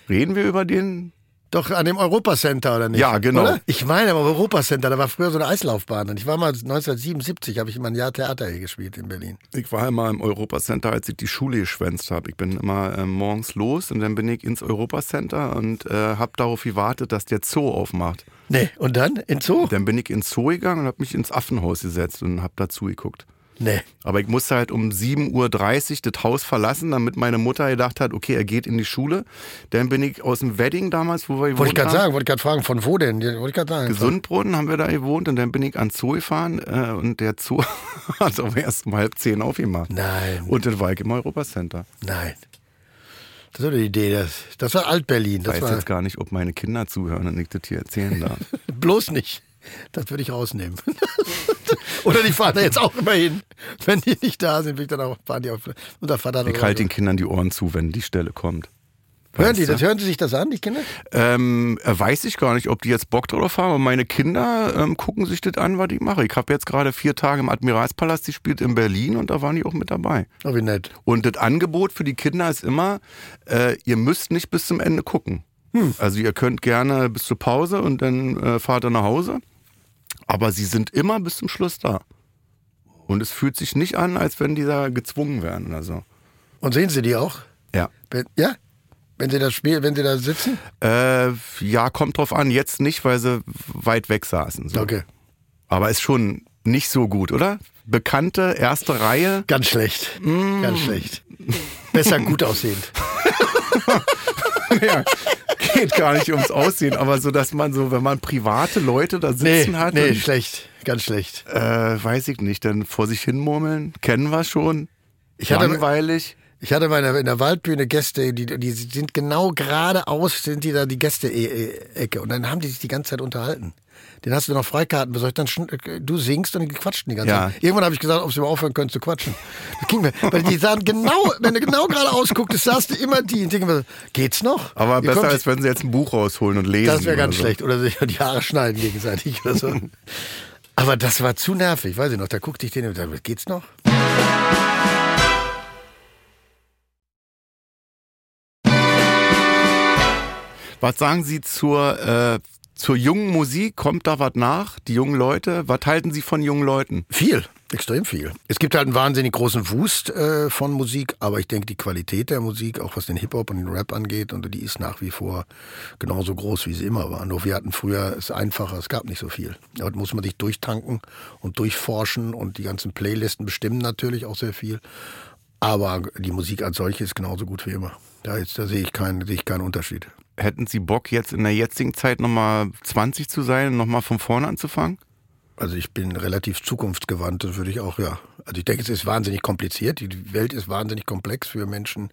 Reden wir über den? Doch an dem Europacenter oder nicht? Ja, genau. Oder? Ich meine, am Europacenter, da war früher so eine Eislaufbahn. Und ich war mal 1977, habe ich immer ein Jahr Theater hier gespielt in Berlin. Ich war immer im Europacenter, als ich die Schule geschwänzt habe. Ich bin immer äh, morgens los und dann bin ich ins Europacenter und äh, habe darauf gewartet, dass der Zoo aufmacht. Nee, und dann? In Zoo? Dann bin ich ins Zoo gegangen und habe mich ins Affenhaus gesetzt und habe da zugeguckt. Nee. Aber ich musste halt um 7.30 Uhr das Haus verlassen, damit meine Mutter gedacht hat, okay, er geht in die Schule. Dann bin ich aus dem Wedding damals, wo wir gewohnt Wollte ich gerade sagen, wollte ich gerade fragen, von wo denn? Wollte ich gerade sagen. Gesundbrunnen haben wir da gewohnt und dann bin ich ans Zoo gefahren äh, und der Zoo hat aber erst um halb zehn aufgemacht. Nein, Und dann war ich im Europacenter. nein. Das war die Idee. Das, das war Alt-Berlin. Ich weiß war jetzt gar nicht, ob meine Kinder zuhören und ich das hier erzählen darf. bloß nicht. Das würde ich rausnehmen. Oder die fahren da jetzt auch immer hin. Wenn die nicht da sind, will ich dann auch, fahren die auf. Und der Vater Ich halte den Kindern die Ohren zu, wenn die Stelle kommt. Hören die das? Hören sie sich das an, die Kinder? Ähm, äh, weiß ich gar nicht, ob die jetzt Bock drauf haben, aber meine Kinder ähm, gucken sich das an, was ich mache. Ich habe jetzt gerade vier Tage im Admiralspalast gespielt in Berlin und da waren die auch mit dabei. Oh, wie nett. Und das Angebot für die Kinder ist immer, äh, ihr müsst nicht bis zum Ende gucken. Also ihr könnt gerne bis zur Pause und dann äh, fahrt ihr nach Hause. Aber sie sind immer bis zum Schluss da. Und es fühlt sich nicht an, als wenn die da gezwungen werden oder so. Und sehen sie die auch? Ja. Wenn, ja? Wenn sie da spielen, wenn sie da sitzen? Äh, ja, kommt drauf an. Jetzt nicht, weil sie weit weg saßen. So. Okay. Aber ist schon nicht so gut, oder? Bekannte erste Reihe. Ganz schlecht. Mm. Ganz schlecht. Besser gut aussehend. ja, geht gar nicht ums Aussehen, aber so, dass man so, wenn man private Leute da Nee, sitzen hat, nee, schlecht. Ganz schlecht. äh, weiß ich nicht, dann vor sich hin murmeln, kennen wir schon. Ich hatte- Langweilig. Ich hatte mal in der, Waldbühne Gäste, die, die sind genau geradeaus, sind die da die Gäste-Ecke. Und dann haben die sich die ganze Zeit unterhalten. Den hast du noch Freikarten besorgt, dann äh, du singst und die quatschen die ganze Ja. Zeit. Irgendwann habe ich gesagt, ob sie mal aufhören können zu quatschen. Das ging mir, weil die sahen genau, wenn du genau geradeaus guckst, sahst du immer die. Und denke mir, geht's noch? Aber Ihr besser, kommt- als wenn sie jetzt ein Buch rausholen und lesen. Das wäre ganz so. schlecht. Oder sich die Haare schneiden gegenseitig oder so. Aber das war zu nervig, weiß ich noch. Da guckte ich den und dachte, geht's noch? Was sagen Sie zur, äh, zur jungen Musik? Kommt da was nach? Die jungen Leute? Was halten Sie von jungen Leuten? Viel, extrem viel. Es gibt halt einen wahnsinnig großen Wust äh, von Musik, aber ich denke, die Qualität der Musik, auch was den Hip-Hop und den Rap angeht, und die ist nach wie vor genauso groß, wie sie immer war. Nur wir hatten früher es einfacher, es gab nicht so viel. Heute muss man sich durchtanken und durchforschen und die ganzen Playlisten bestimmen natürlich auch sehr viel. Aber die Musik als solche ist genauso gut wie immer. Da, jetzt, da sehe ich, keinen, sehe ich keinen Unterschied. Hätten Sie Bock, jetzt in der jetzigen Zeit nochmal 20 zu sein und nochmal von vorne anzufangen? Also ich bin relativ zukunftsgewandt, das würde ich auch, ja. Also ich denke, es ist wahnsinnig kompliziert. Die Welt ist wahnsinnig komplex für Menschen,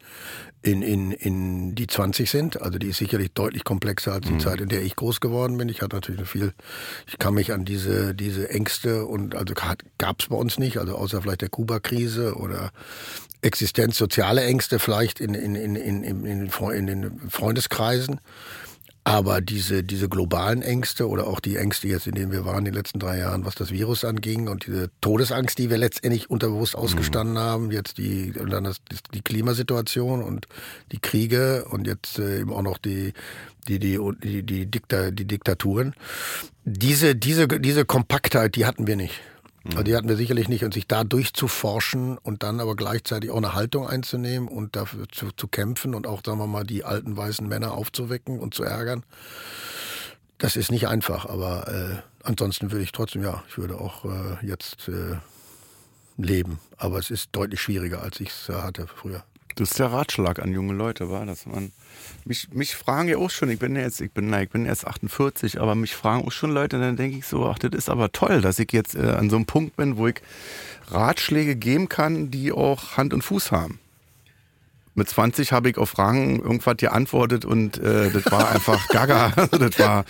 in, in, in die 20 sind. Also die ist sicherlich deutlich komplexer als die Zeit, in der ich groß geworden bin. Ich hatte natürlich viel, ich kann mich an diese, diese Ängste und also gab es bei uns nicht, also außer vielleicht der Kuba-Krise oder Existenz, soziale Ängste vielleicht in, in, in, in, in, in, den Freundeskreisen. Aber diese, diese globalen Ängste oder auch die Ängste jetzt, in denen wir waren in den letzten drei Jahren, was das Virus anging und diese Todesangst, die wir letztendlich unterbewusst ausgestanden haben, jetzt die, und dann das, die Klimasituation und die Kriege und jetzt äh, eben auch noch die, die, die, die, die, Dikta, die Diktaturen. Diese, diese, diese Kompaktheit, die hatten wir nicht. Also die hatten wir sicherlich nicht. Und sich da durchzuforschen und dann aber gleichzeitig auch eine Haltung einzunehmen und dafür zu, zu kämpfen und auch, sagen wir mal, die alten weißen Männer aufzuwecken und zu ärgern, das ist nicht einfach. Aber äh, ansonsten würde ich trotzdem, ja, ich würde auch äh, jetzt äh, leben. Aber es ist deutlich schwieriger, als ich es äh, hatte früher. Das ist der Ratschlag an junge Leute, war das man. Mich, mich fragen ja auch schon, ich bin jetzt, ich bin, ich bin erst 48, aber mich fragen auch schon Leute, dann denke ich so, ach, das ist aber toll, dass ich jetzt äh, an so einem Punkt bin, wo ich Ratschläge geben kann, die auch Hand und Fuß haben. Mit 20 habe ich auf Fragen irgendwas geantwortet und äh, das war einfach gaga. Also das war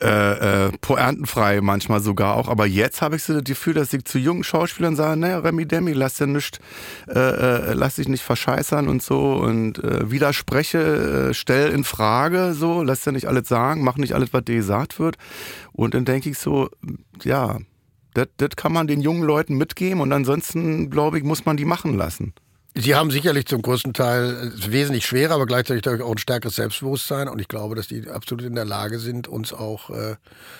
äh, äh, poerntenfrei manchmal sogar auch. Aber jetzt habe ich so das Gefühl, dass ich zu jungen Schauspielern sage, naja, Remy Demi, lass dir nicht, äh, äh, lass dich nicht verscheißern und so und äh, widerspreche, äh, stell in Frage so, lass dir nicht alles sagen, mach nicht alles, was dir gesagt wird. Und dann denke ich so, ja, das kann man den jungen Leuten mitgeben und ansonsten, glaube ich, muss man die machen lassen. Sie haben sicherlich zum größten Teil wesentlich schwerer, aber gleichzeitig auch ein stärkeres Selbstbewusstsein. Und ich glaube, dass die absolut in der Lage sind, uns auch äh,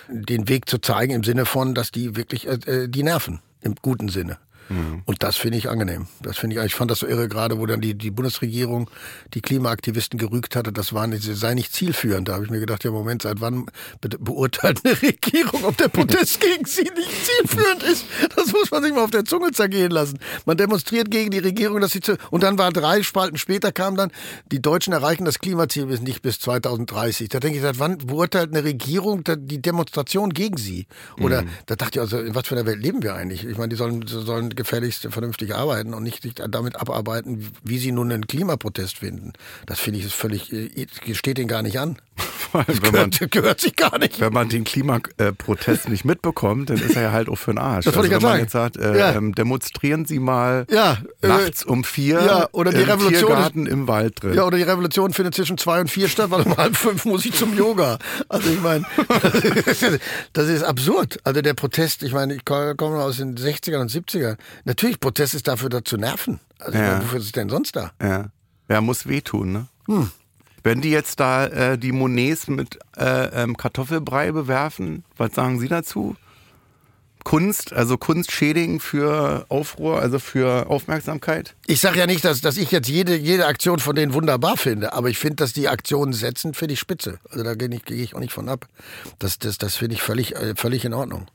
den Weg zu zeigen im Sinne von, dass die wirklich äh, äh die nerven, im guten Sinne. Mhm. Und das finde ich angenehm. Das finde ich, ich fand das so irre, gerade wo dann die, die Bundesregierung die Klimaaktivisten gerügt hatte, das war nicht, sei nicht zielführend. Da habe ich mir gedacht, ja Moment, seit wann be beurteilt eine Regierung, ob der Protest gegen sie nicht zielführend ist? Das muss man sich mal auf der Zunge zergehen lassen. Man demonstriert gegen die Regierung, dass sie zu, und dann war drei Spalten später kam dann, die Deutschen erreichen das Klimaziel nicht bis 2030. Da denke ich, seit wann beurteilt eine Regierung die Demonstration gegen sie? Oder mhm. da dachte ich also, in was für einer Welt leben wir eigentlich? Ich meine, die sollen, sollen gefälligst vernünftig arbeiten und nicht sich damit abarbeiten, wie sie nun einen Klimaprotest finden. Das finde ich ist völlig, äh, steht ihnen gar nicht an. Das gehört, man, gehört, sich gar nicht. Wenn man den Klimaprotest nicht mitbekommt, dann ist er ja halt auch für den Arsch. Das also, wenn man sagen. jetzt sagt, äh, ja. ähm, demonstrieren Sie mal ja, äh, nachts um vier ja, oder die Revolution Tiergarten im Wald drin. Ja, oder die Revolution findet zwischen zwei und vier statt, weil um halb fünf muss ich zum Yoga. Also ich meine, das ist absurd. Also der Protest, ich meine, ich komme aus den 60ern und 70ern. Natürlich, Protest ist dafür da zu nerven. Also ja. meine, wofür ist es denn sonst da? Ja, ja muss wehtun, ne? Hm. Wenn die jetzt da äh, die Monets mit äh, ähm, Kartoffelbrei bewerfen, was sagen Sie dazu? Kunst, also Kunst schädigen für Aufruhr, also für Aufmerksamkeit? Ich sage ja nicht, dass, dass ich jetzt jede, jede Aktion von denen wunderbar finde, aber ich finde, dass die Aktionen setzen, finde ich spitze. Also da gehe ich, geh ich auch nicht von ab. Das, das, das finde ich völlig, äh, völlig in Ordnung.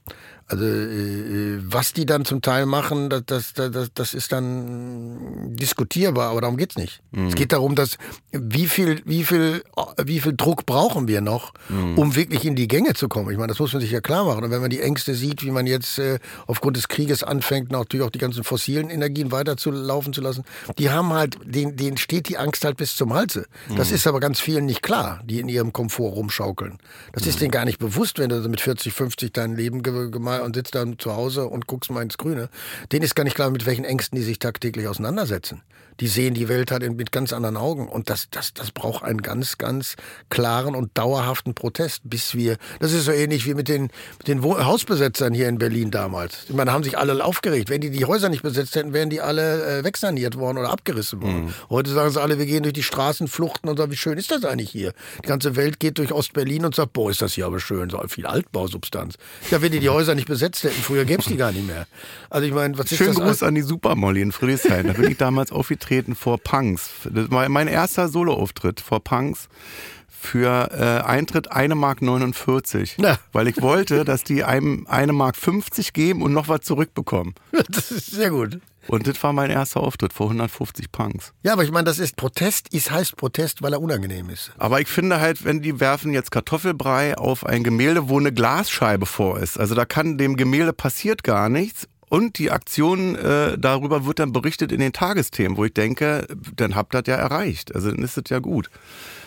Also äh, was die dann zum Teil machen, das, das, das, das ist dann diskutierbar, aber darum geht's nicht. Mhm. Es geht darum, dass wie viel, wie viel, wie viel Druck brauchen wir noch, mhm. um wirklich in die Gänge zu kommen. Ich meine, das muss man sich ja klar machen. Und wenn man die Ängste sieht, wie man jetzt äh, aufgrund des Krieges anfängt, natürlich auch die ganzen fossilen Energien weiterzulaufen zu lassen, die haben halt, denen, denen steht die Angst halt bis zum Halse. Das mhm. ist aber ganz vielen nicht klar, die in ihrem Komfort rumschaukeln. Das ist mhm. denen gar nicht bewusst, wenn du mit 40, 50 dein Leben gemacht und sitzt dann zu Hause und guckst mal ins Grüne, denen ist gar nicht klar, mit welchen Ängsten die sich tagtäglich auseinandersetzen die sehen die Welt halt mit ganz anderen Augen. Und das, das, das braucht einen ganz, ganz klaren und dauerhaften Protest, bis wir, das ist so ähnlich wie mit den, mit den Hausbesetzern hier in Berlin damals. Ich meine, da haben sich alle aufgeregt. Wenn die die Häuser nicht besetzt hätten, wären die alle äh, wegsaniert worden oder abgerissen worden. Mhm. Heute sagen sie alle, wir gehen durch die Straßen, fluchten und sagen, wie schön ist das eigentlich hier? Die ganze Welt geht durch Ostberlin und sagt, boah, ist das hier aber schön, so viel Altbausubstanz. Ja, wenn die die Häuser nicht besetzt hätten, früher gäbe es die gar nicht mehr. Also ich meine, was ist Schönen das? Gruß an die Supermolly in Friedrichshain. Da bin ich damals aufgetreten aufgetreten vor Punks. Das war mein erster Soloauftritt vor Punks für äh, Eintritt 1 Mark 49. Ja. Weil ich wollte, dass die einem 1 Mark 50 geben und noch was zurückbekommen. Das ist sehr gut. Und das war mein erster Auftritt vor 150 Punks. Ja, aber ich meine, das ist Protest, ist heißt Protest, weil er unangenehm ist. Aber ich finde halt, wenn die werfen jetzt Kartoffelbrei auf ein Gemälde, wo eine Glasscheibe vor ist, also da kann dem Gemälde passiert gar nichts und die Aktion äh, darüber wird dann berichtet in den Tagesthemen, wo ich denke, dann habt ihr das ja erreicht. Also dann ist es ja gut.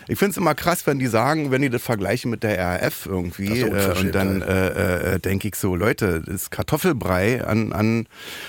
Ich finde es immer krass, wenn die sagen, wenn die das vergleichen mit der RAF irgendwie, äh, und dann äh, äh, denke ich so, Leute, das ist Kartoffelbrei an, an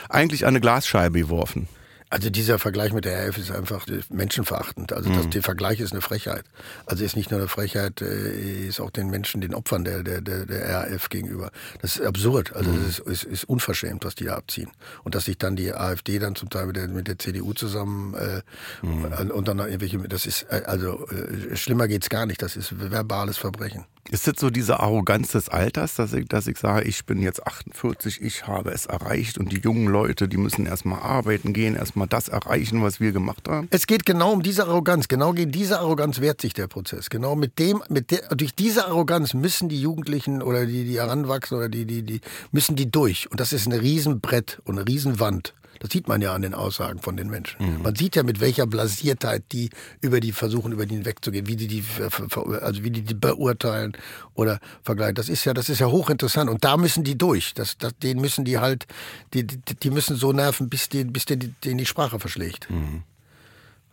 eigentlich an eine Glasscheibe geworfen. Also dieser Vergleich mit der RF ist einfach menschenverachtend. Also das, mhm. der Vergleich ist eine Frechheit. Also ist nicht nur eine Frechheit, äh, ist auch den Menschen, den Opfern der, der, der, der RAF gegenüber. Das ist absurd. Also mhm. das ist, ist, ist unverschämt, was die da abziehen. Und dass sich dann die AfD dann zum Teil mit der, mit der CDU zusammen äh, mhm. und dann irgendwelche, das ist, äh, also äh, schlimmer geht's gar nicht. Das ist verbales Verbrechen. Ist das so diese Arroganz des Alters, dass ich, dass ich sage, ich bin jetzt 48, ich habe es erreicht und die jungen Leute, die müssen erstmal arbeiten gehen, erstmal das erreichen, was wir gemacht haben? Es geht genau um diese Arroganz. Genau gegen diese Arroganz wehrt sich der Prozess. Genau mit dem, mit der, durch diese Arroganz müssen die Jugendlichen oder die, die heranwachsen oder die, die, die, müssen die durch. Und das ist ein Riesenbrett und eine Riesenwand. Das sieht man ja an den Aussagen von den Menschen. Mhm. Man sieht ja, mit welcher Blasiertheit die über die versuchen, über die hinwegzugehen, wie die die, also wie die, die beurteilen oder vergleichen. Das ist ja, das ist ja hochinteressant. Und da müssen die durch. Das, das, den müssen die halt, die, die, die müssen so nerven, bis, die, bis denen die, die Sprache verschlägt. Mhm.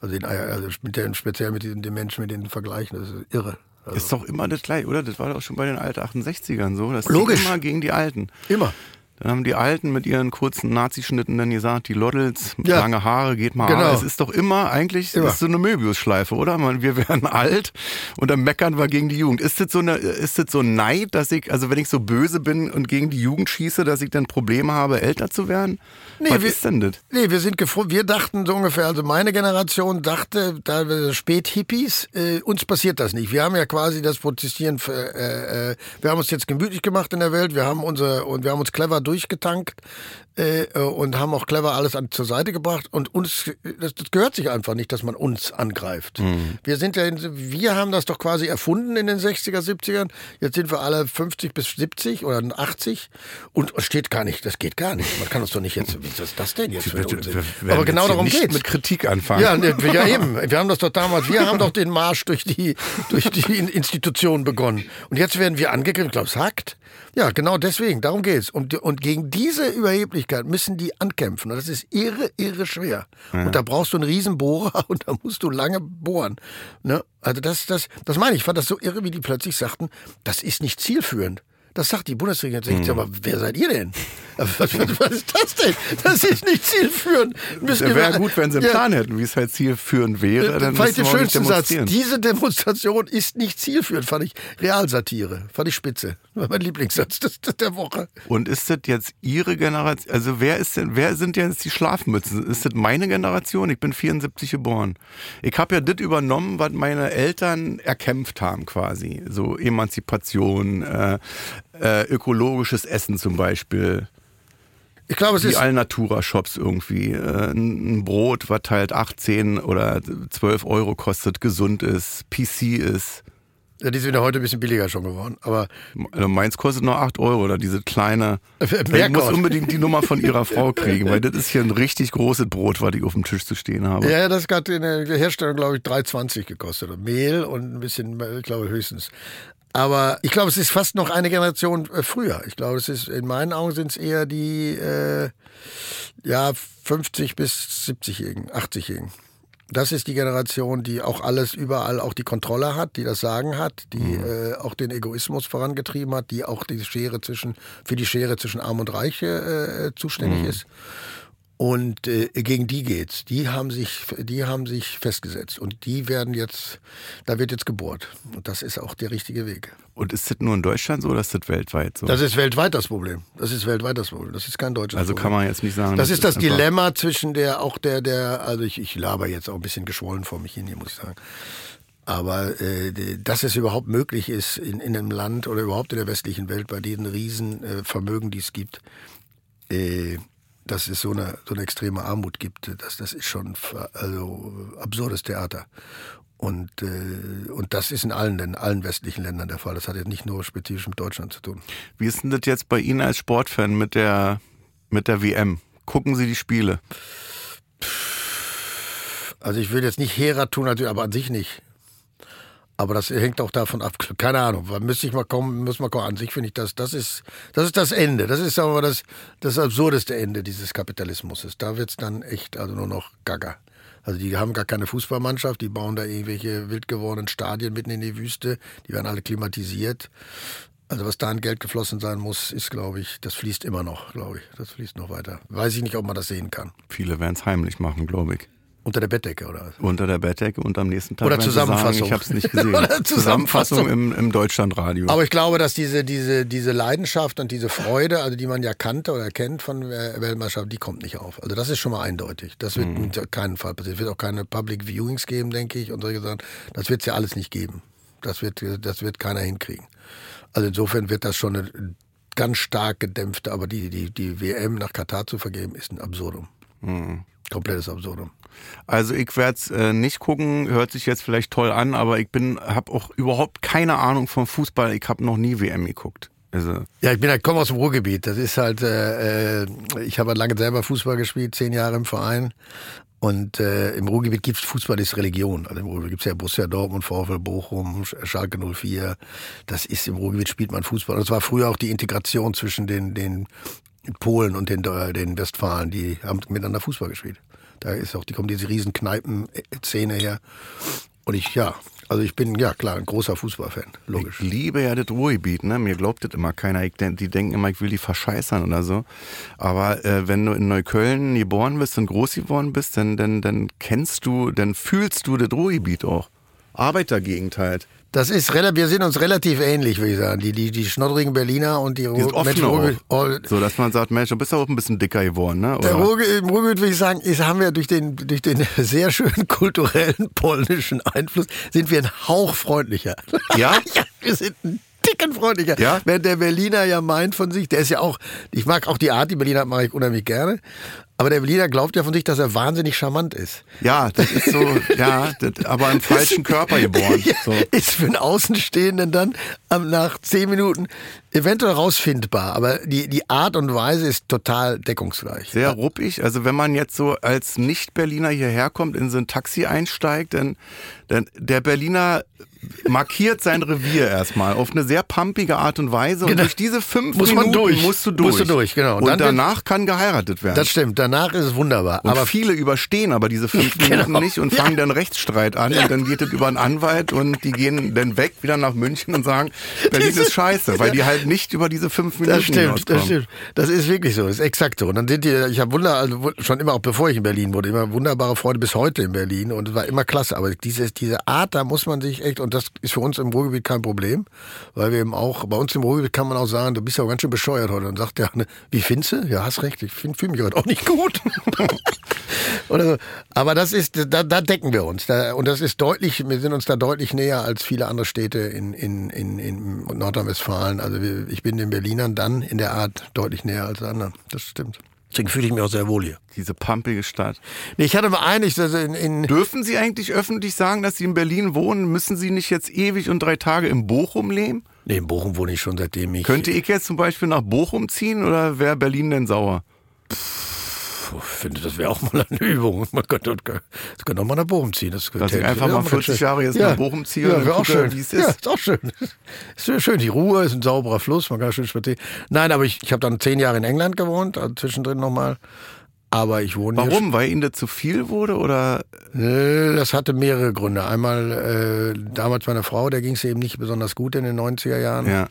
Also, den, also mit den, speziell mit den, den Menschen, mit denen vergleichen, das ist irre. Also, Ist doch immer das gleiche, oder? Das war doch schon bei den alten 68ern so. Das Logisch. immer gegen die Alten. immer. Dann haben die Alten mit ihren kurzen Nazischnitten dann gesagt, die Loddels, Ja. lange Haare, geht mal Genau. an. Es ist doch immer eigentlich, Immer. ist so eine Möbiusschleife, oder? Man, wir werden alt und dann meckern wir gegen die Jugend. Ist das so eine, ist das so Neid, dass ich, also wenn ich so böse bin und gegen die Jugend schieße, dass ich dann Probleme habe, älter zu werden? Nee, Was wir- ist denn das? Nee, wir sind gefro wir dachten so ungefähr, also meine Generation dachte, da wir Späthippies, äh, uns passiert das nicht. Wir haben ja quasi das Protestieren, für, äh, äh, wir haben uns jetzt gemütlich gemacht in der Welt, wir haben unser und wir haben uns clever durchgetankt äh, äh, und haben auch clever alles an, zur Seite gebracht und uns, das, das gehört sich einfach nicht, dass man uns angreift. Wir sind ja, wir haben das doch quasi erfunden in den 60er, 70ern. Jetzt sind wir alle 50 bis 70 oder 80 und es steht gar nicht, das geht gar nicht. Man kann uns doch nicht jetzt, wie ist das denn jetzt Unsinn? werden Aber genau darum geht's. mit Kritik anfangen. Ja, ne, ja, eben. Wir haben das doch damals, wir haben doch den Marsch durch die, durch die In- Institutionen begonnen. Und jetzt werden wir angegriffen. Ich glaube, es hackt. Ja, genau deswegen, darum geht's. Und, und gegen diese Überheblichkeit müssen die ankämpfen. Und das ist irre, irre schwer. Und da brauchst du einen Riesenbohrer und da musst du lange bohren. Ne? Also das, das, das meine ich. Ich fand das so irre, wie die plötzlich sagten, das ist nicht zielführend. Das sagt die Bundesregierung. Jetzt Hm. aber wer seid ihr denn? Was, was, was ist das denn? Das ist nicht zielführend. Müssen Wäre gut, wenn sie einen Ja, Plan hätten, wie es halt zielführend wäre. Dann fand ich den schönsten Satz. Diese Demonstration ist nicht zielführend, fand ich Realsatire. Fand ich spitze. War mein Lieblingssatz des, des, der Woche. Und ist das jetzt Ihre Generation? Also wer ist denn, wer sind denn jetzt die Schlafmützen? Ist das meine Generation? Ich bin 74 geboren. Ich habe ja das übernommen, was meine Eltern erkämpft haben quasi. So Emanzipation, äh, äh, ökologisches Essen zum Beispiel. Ich glaube, es Die ist. Alnatura-Shops irgendwie. Äh, ein ein Brot, was halt 18 oder 12 Euro kostet, gesund ist, PC ist. Ja, die sind ja heute ein bisschen billiger schon geworden. Aber Also meins kostet nur 8 Euro oder diese kleine. Äh, Ich muss unbedingt die Nummer von ihrer Frau kriegen, weil das ist hier ein richtig großes Brot, was ich auf dem Tisch zu stehen habe. ja, das hat in der Herstellung, glaube ich, 3,20 gekostet. Mehl und ein bisschen, ich glaube, höchstens. Aber ich glaube, es ist fast noch eine Generation äh, früher. Ich glaube, es ist, in meinen Augen sind es eher die, äh, ja, 50 bis 70-Jährigen, 80-Jährigen. Das ist die Generation, die auch alles überall auch die Kontrolle hat, die das Sagen hat, die äh, auch den Egoismus vorangetrieben hat, die auch die Schere zwischen für die Schere zwischen Arm und Reich äh, zuständig ist. Und äh, gegen die geht's. Die haben sich, die haben sich festgesetzt und die werden jetzt, da wird jetzt gebohrt. Und das ist auch der richtige Weg. Und ist das nur in Deutschland so oder ist das weltweit so? Das ist weltweit das Problem. Das ist weltweit das Problem. Das ist kein deutsches also Problem. kann man jetzt nicht sagen. Das ist das Dilemma zwischen der, auch der, der, also ich, ich laber jetzt auch ein bisschen geschwollen vor mich hin, hier muss ich sagen. Aber äh, dass es überhaupt möglich ist, in, in einem Land oder überhaupt in der westlichen Welt, bei diesen riesen äh, die es gibt, äh, dass es so eine, so eine extreme Armut gibt, das, das ist schon also, absurdes Theater. Und, äh, und das ist in allen, in allen westlichen Ländern der Fall. Das hat jetzt nicht nur spezifisch mit Deutschland zu tun. Wie ist denn das jetzt bei Ihnen als Sportfan mit der, mit der WM? Gucken Sie die Spiele? Also ich will jetzt nicht Hera tun, aber an sich nicht. Aber das hängt auch davon ab. Keine Ahnung, müsste ich mal kommen, muss mal kommen. An sich finde ich das, das ist, das ist das Ende. Das ist aber das, das absurdeste Ende dieses Kapitalismus. Da wird's dann echt, also nur noch Gaga. Also die haben gar keine Fußballmannschaft, die bauen da irgendwelche wild gewordenen Stadien mitten in die Wüste, die werden alle klimatisiert. Also was da an Geld geflossen sein muss, ist, glaube ich, das fließt immer noch, glaube ich. Das fließt noch weiter. Weiß ich nicht, ob man das sehen kann. Viele werden es heimlich machen, glaube ich. Unter der Bettdecke, oder was? Unter der Bettdecke und am nächsten Tag Oder sie sagen, Zusammenfassung. ich habe es nicht gesehen. Oder Zusammenfassung. im, im Deutschlandradio. Aber ich glaube, dass diese, diese, diese Leidenschaft und diese Freude, also die man ja kannte oder kennt von Weltmeisterschaft, die kommt nicht auf. Also das ist schon mal eindeutig. Das wird Mhm. in keinen Fall passieren. Es wird auch keine Public Viewings geben, denke ich, und solche Sachen. Das wird es ja alles nicht geben. Das wird, das wird keiner hinkriegen. Also insofern wird das schon eine ganz stark gedämpfte, aber die, die, die WM nach Katar zu vergeben, ist ein Absurdum. Mhm. Komplettes Absurdum. Also ich werde es äh, nicht gucken, hört sich jetzt vielleicht toll an, aber ich bin, habe auch überhaupt keine Ahnung vom Fußball. Ich habe noch nie WM geguckt. Also Ja, ich bin halt, komme aus dem Ruhrgebiet. Das ist halt, äh, äh, ich habe halt lange selber Fußball gespielt, zehn Jahre im Verein. Und äh, im Ruhrgebiet gibt's Fußball ist Religion. Also im Ruhrgebiet gibt's ja Borussia Dortmund, VfL Bochum, Sch- Schalke 04. Das ist im Ruhrgebiet spielt man Fußball. Und es war früher auch die Integration zwischen den, den Polen und den, äh, den Westfalen. Die haben miteinander Fußball gespielt. Da ist auch, die kommt diese riesen Kneipen-Szene her. Und ich, ja, also ich bin, ja klar, ein großer Fußballfan, logisch. Ich liebe ja das Ruhrgebiet, ne? Mir glaubt das immer keiner. Ich, die denken immer, ich will die verscheißern oder so. Aber äh, wenn du in Neukölln geboren bist und groß geworden bist, dann, dann, dann kennst du, dann fühlst du das Ruhrgebiet auch. Arbeitergegend halt. Das ist relativ, wir sind uns relativ ähnlich, würde ich sagen. Die, die, die schnoddrigen Berliner und die, Die Menschen, Ruhrgebiet- oh, So, dass man sagt, Mensch, du bist auch ein bisschen dicker geworden, ne? Der Oder? Ruhrge Im Ruhrgebiet würde ich sagen, ist, haben wir durch den, durch den sehr schönen kulturellen polnischen Einfluss, sind wir ein Hauch freundlicher. Ja? ja, wir sind ein Ticken freundlicher. Ja? Während der Berliner ja meint von sich, der ist ja auch, ich mag auch die Art, die Berliner mag ich unheimlich gerne, aber der Berliner glaubt ja von sich, dass er wahnsinnig charmant ist. Ja, das ist so, ja, das, aber im falschen Körper geboren. Ja, So. Ist für einen Außenstehenden dann nach zehn Minuten eventuell rausfindbar, aber die, die Art und Weise ist total deckungsgleich. Sehr ruppig. Also wenn man jetzt so als Nicht-Berliner hierher kommt, in so ein Taxi einsteigt, dann, dann der Berliner markiert sein Revier erstmal auf eine sehr pumpige Art und Weise. Und Genau. durch diese fünf Muss man Minuten durch. musst du durch. Musst du durch, genau. Und Und, dann wird- danach kann geheiratet werden. Das stimmt, danach ist es wunderbar. und aber viele überstehen aber diese fünf Genau. Minuten nicht und Ja. fangen dann Rechtsstreit an und dann geht es über einen Anwalt und die gehen dann weg wieder nach München und sagen, Berlin ist scheiße, weil die halt nicht über diese fünf Minuten Das stimmt, das stimmt. Das ist wirklich so, das ist exakt so. Und dann sind die, ich habe wunder, also schon immer, auch bevor ich in Berlin wurde, immer wunderbare Freunde bis heute in Berlin und es war immer klasse. Aber diese, diese Art, da muss man sich echt, und das ist für uns im Ruhrgebiet kein Problem, weil wir eben auch, bei uns im Ruhrgebiet kann man auch sagen, du bist ja auch ganz schön bescheuert heute. Und sagt der, ne, wie findest du? Ja, hast recht, ich fühle mich heute auch nicht gut. Oder so. Aber das ist, da, da decken wir uns. Da, und das ist deutlich, wir sind uns da deutlich näher als viele andere Städte in, in, in, in Nordrhein-Westfalen. Also wir, ich bin den Berlinern dann in der Art deutlich näher als anderen. Das stimmt. Deswegen fühle ich mich auch sehr wohl hier. Diese pumpige Stadt. Nee, ich hatte mal einig, also in, in Dürfen Sie eigentlich öffentlich sagen, dass Sie in Berlin wohnen? Müssen Sie nicht jetzt ewig und drei Tage in Bochum leben? nee, in Bochum wohne ich schon seitdem ich. Könnte ich jetzt zum Beispiel nach Bochum ziehen oder wäre Berlin denn sauer? Ich finde, das wäre auch mal eine Übung. Man könnte, das könnte auch mal nach Bochum ziehen. Das Dass ich einfach mal 40 Jahre jetzt nach Bochum ziehe ja, wäre auch schön. wie es Ja, ist. ist auch schön. Ist sehr schön. Die Ruhe ist ein sauberer Fluss, man kann schön spazieren. Nein, aber ich, ich habe dann zehn Jahre in England gewohnt, also zwischendrin nochmal. Aber ich wohne hier Warum? Weil Ihnen das zu viel wurde oder? Nö, Das hatte mehrere Gründe. Einmal, äh, damals meiner Frau, der ging es eben nicht besonders gut in den 90er Jahren. Ja.